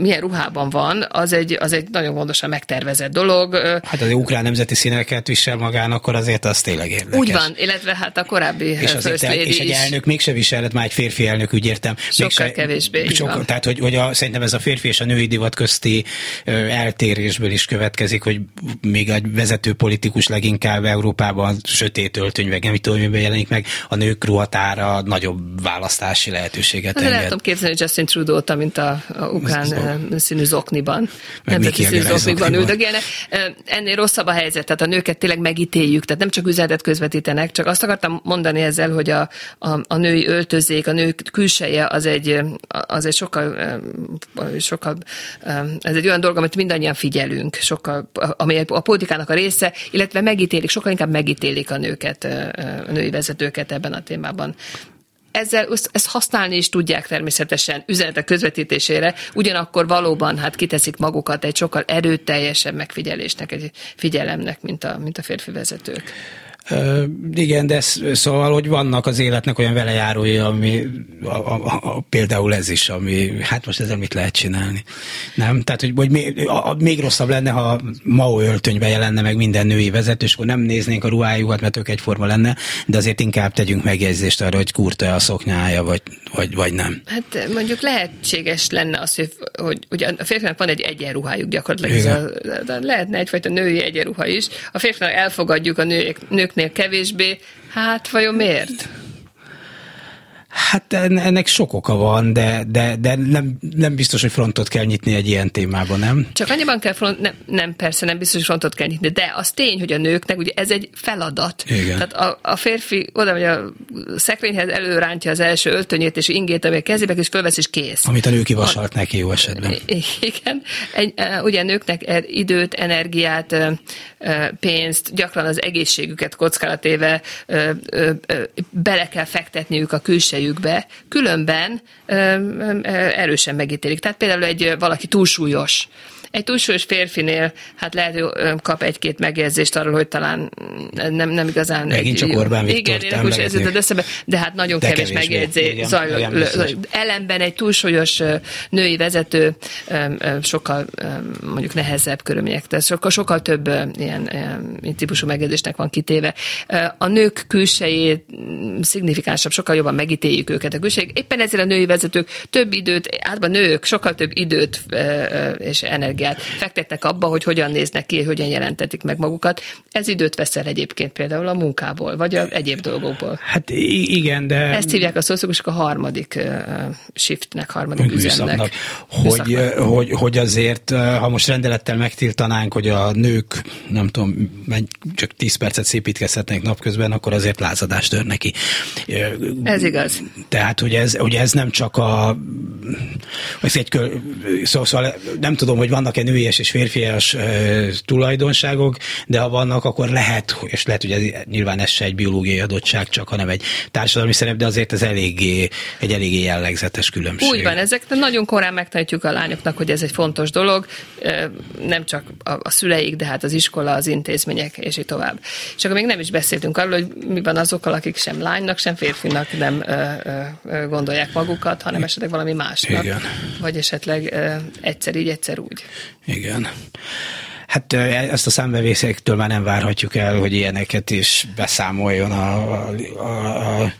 milyen ruhában van, az egy, az egy nagyon gondosan megtervezett dolog. Hát az ukrán nemzeti színeket visel magán, akkor azért az tényleg érdekes. Úgy van, illetve hát a korábbi és First Lady És egy elnök mégse viselhet, már egy férfi elnök, úgy értem. Sokkal mégse, kevésbé. Sok, tehát, hogy, hogy a, szerintem ez a férfi és a női divat közti ö, eltérésből is következik, hogy még egy vezető politikus leginkább Európában sötét öltöny, meg nem tudom, miben jelenik meg, a nők ruhatára nagyobb választási lehetőséget enged. El tudom képzelni Justin Trudeau-t, mint a, a ukrán színű zokniban. Nemzeti színű zokniban üldögélnek. Ennél rosszabb a helyzet, tehát a nőket tényleg megítéljük, tehát nem csak üzenetet közvetítenek, csak azt akartam mondani ezzel, hogy a, a, a női öltözék, a nők külseje az egy, az egy sokkal sokkal, ez egy olyan dolog, amit mindannyian figyelünk, sokkal, ami a politikának a része, illetve megítélik, sokkal inkább megítélik a nőket, a női vezetőket ebben a témában ezzel ezt használni is tudják természetesen üzenetek közvetítésére, ugyanakkor valóban hát kiteszik magukat egy sokkal erőteljesebb megfigyelésnek, egy figyelemnek, mint a, mint a férfi vezetők. Igen, de szóval, hogy vannak az életnek olyan velejárói, ami a, a, a, például ez is, ami, hát most ezzel mit lehet csinálni? Nem? Tehát, hogy, hogy még, a, még rosszabb lenne, ha Mao öltönybe jelenne meg minden női vezető, és akkor nem néznénk a ruhájukat, mert ők egyforma lenne, de azért inkább tegyünk megjegyzést arra, hogy kurta a szoknyája, vagy, vagy, vagy nem. Hát mondjuk lehetséges lenne az, hogy, hogy ugye a férfinak van egy egyenruhájuk gyakorlatilag, ez a, lehetne egyfajta női egyenruha is. A férfinak elfogadjuk a nők, nőknél kevésbé, hát vajon miért? Hát ennek sok oka van, de, de, de nem, nem biztos, hogy frontot kell nyitni egy ilyen témában, nem? Csak annyiban kell front, nem, nem persze, nem biztos, hogy frontot kell nyitni, de az tény, hogy a nőknek ugye ez egy feladat. Igen. Tehát a, a férfi oda megy a szekrényhez, előrántja az első öltönyét és ingét, ami a kezébe, és fölvesz, és kész. Amit a nő kivasalt neki jó esetben. Igen. Egy, ugye nőknek er, időt, energiát, pénzt, gyakran az egészségüket kockálatéve bele kell fektetniük a külsejükbe, különben erősen megítélik. Tehát például egy valaki túlsúlyos, egy túlsúlyos férfinél hát lehet, hogy kap egy-két megjegyzést arról, hogy talán nem, nem igazán... Megint egy, csak Orbán Viktor Igen, ez jutott eszembe, de hát nagyon de kevés megjegyzés zajlott. Ellenben egy túlsúlyos női vezető sokkal mondjuk nehezebb körülmények, tehát sokkal, sokkal több ilyen, ilyen típusú megjegyzésnek van kitéve. A nők külsejét szignifikánsabb, sokkal jobban megítéljük őket a külsejük. Éppen ezért a női vezetők több időt, általában nők sokkal több időt és energiát fektetnek abba, hogy hogyan néznek ki, hogyan jelentetik meg magukat. Ez időt veszel egyébként például a munkából, vagy a egyéb dolgokból. Hát igen, de... Ezt hívják a szociológusok a harmadik shiftnek, harmadik üzemnek. Hogy, hogy, hogy azért, ha most rendelettel megtiltanánk, hogy a nők, nem tudom, csak 10 percet szépítkezhetnek napközben, akkor azért lázadás tör neki. Ez igaz. Tehát, hogy ez, hogy ez nem csak a... Ez egy kö, szóval, szóval nem tudom, hogy vannak vannak-e nőies és férfias e, tulajdonságok, de ha vannak, akkor lehet, és lehet, hogy ez, nyilván ez se egy biológiai adottság csak, hanem egy társadalmi szerep, de azért ez eléggé, egy eléggé jellegzetes különbség. Úgy van, ezek nagyon korán megtanítjuk a lányoknak, hogy ez egy fontos dolog, nem csak a, a szüleik, de hát az iskola, az intézmények, és így tovább. És akkor még nem is beszéltünk arról, hogy mi van azokkal, akik sem lánynak, sem férfinak nem gondolják magukat, hanem esetleg valami másnak. Igen. Vagy esetleg egyszer így, egyszer úgy. Igen. Hát ezt a számbevészéktől már nem várhatjuk el, hogy ilyeneket is beszámoljon a, a, a, a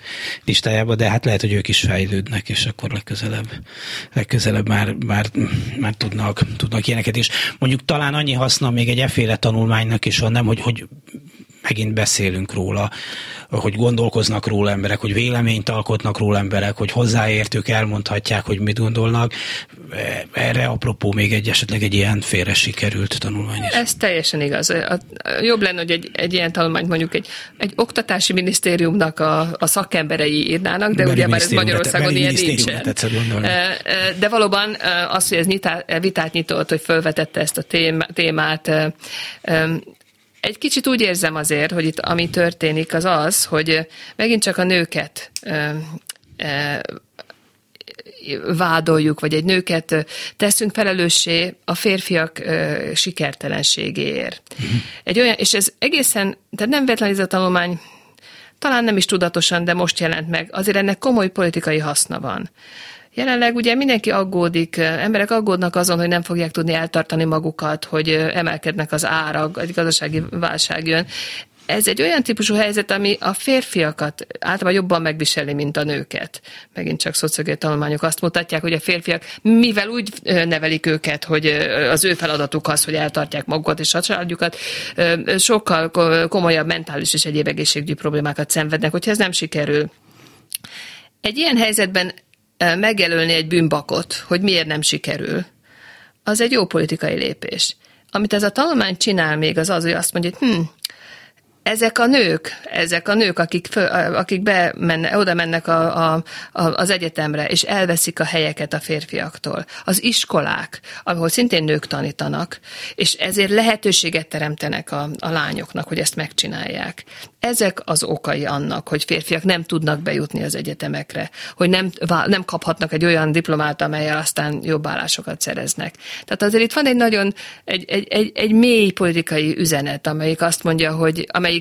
listájába, de hát lehet, hogy ők is fejlődnek, és akkor legközelebb, legközelebb már, már, már tudnak, tudnak ilyeneket is. Mondjuk talán annyi haszna még egy efféle tanulmánynak is van, nem, hogy, hogy megint beszélünk róla, hogy gondolkoznak róla emberek, hogy véleményt alkotnak róla emberek, hogy hozzáértők elmondhatják, hogy mit gondolnak. Erre apropó még egy esetleg egy ilyen félre sikerült tanulmány is. Ez teljesen igaz. Jobb lenne, hogy egy, egy ilyen tanulmányt mondjuk egy, egy oktatási minisztériumnak a, a szakemberei írnának, de ugye már ez Magyarországon ilyen nincsen. De valóban az, hogy ez nyitá, vitát nyitott, hogy felvetette ezt a témát, egy kicsit úgy érzem azért, hogy itt ami történik az az, hogy megint csak a nőket vádoljuk, vagy egy nőket teszünk felelőssé a férfiak sikertelenségéért. Uh-huh. Egy olyan, és ez egészen, tehát nem véletlenül ez a tanulmány talán nem is tudatosan, de most jelent meg. Azért ennek komoly politikai haszna van. Jelenleg ugye mindenki aggódik, emberek aggódnak azon, hogy nem fogják tudni eltartani magukat, hogy emelkednek az árak, egy gazdasági válság jön. Ez egy olyan típusú helyzet, ami a férfiakat általában jobban megviseli, mint a nőket. Megint csak szociológiai tanulmányok azt mutatják, hogy a férfiak, mivel úgy nevelik őket, hogy az ő feladatuk az, hogy eltartják magukat és a családjukat, sokkal komolyabb mentális és egyéb egészségügyi problémákat szenvednek, hogyha ez nem sikerül. Egy ilyen helyzetben megjelölni egy bűnbakot, hogy miért nem sikerül, az egy jó politikai lépés. Amit ez a tanulmány csinál még, az az, hogy azt mondja, hogy hm, ezek a nők, ezek a nők, akik, föl, akik bemenne, oda mennek a, a, a, az egyetemre, és elveszik a helyeket a férfiaktól. Az iskolák, ahol szintén nők tanítanak, és ezért lehetőséget teremtenek a, a lányoknak, hogy ezt megcsinálják. Ezek az okai annak, hogy férfiak nem tudnak bejutni az egyetemekre, hogy nem, nem kaphatnak egy olyan diplomát, amelyel aztán jobb állásokat szereznek. Tehát azért itt van egy nagyon, egy, egy, egy, egy mély politikai üzenet, amelyik azt mondja, hogy amelyik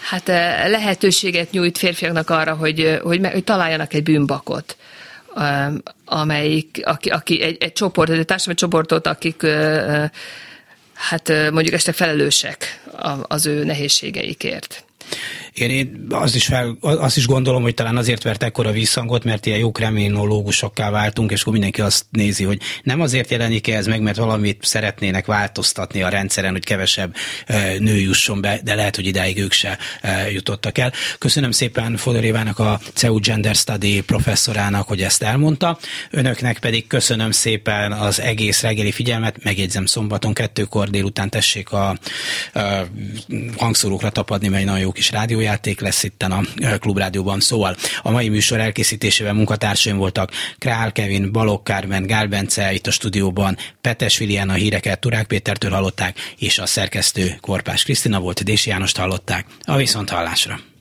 hát lehetőséget nyújt férfiaknak arra, hogy, hogy, hogy találjanak egy bűnbakot amelyik, aki, aki egy, egy csoport, egy társadalmi csoportot, akik hát mondjuk este felelősek az ő nehézségeikért. Én, én azt, is fel, azt is gondolom, hogy talán azért vert ekkora visszhangot, mert ilyen jó kriminológusokká váltunk, és akkor mindenki azt nézi, hogy nem azért jelenik ez meg, mert valamit szeretnének változtatni a rendszeren, hogy kevesebb nő jusson be, de lehet, hogy idáig ők se jutottak el. Köszönöm szépen Fodor Évának, a CEU Gender Study professzorának, hogy ezt elmondta. Önöknek pedig köszönöm szépen az egész reggeli figyelmet, megjegyzem szombaton kettőkor délután tessék a, a hangszórókra tapadni, mert egy nagyon jó kis rádiójáték lesz itt a Klubrádióban. Szóval a mai műsor elkészítésében munkatársaim voltak Král Kevin, Balok Kármen, Gál Bence itt a stúdióban, Petes Filián a híreket Turák Pétertől hallották, és a szerkesztő Korpás Krisztina volt, Dési Jánost hallották. A viszont hallásra.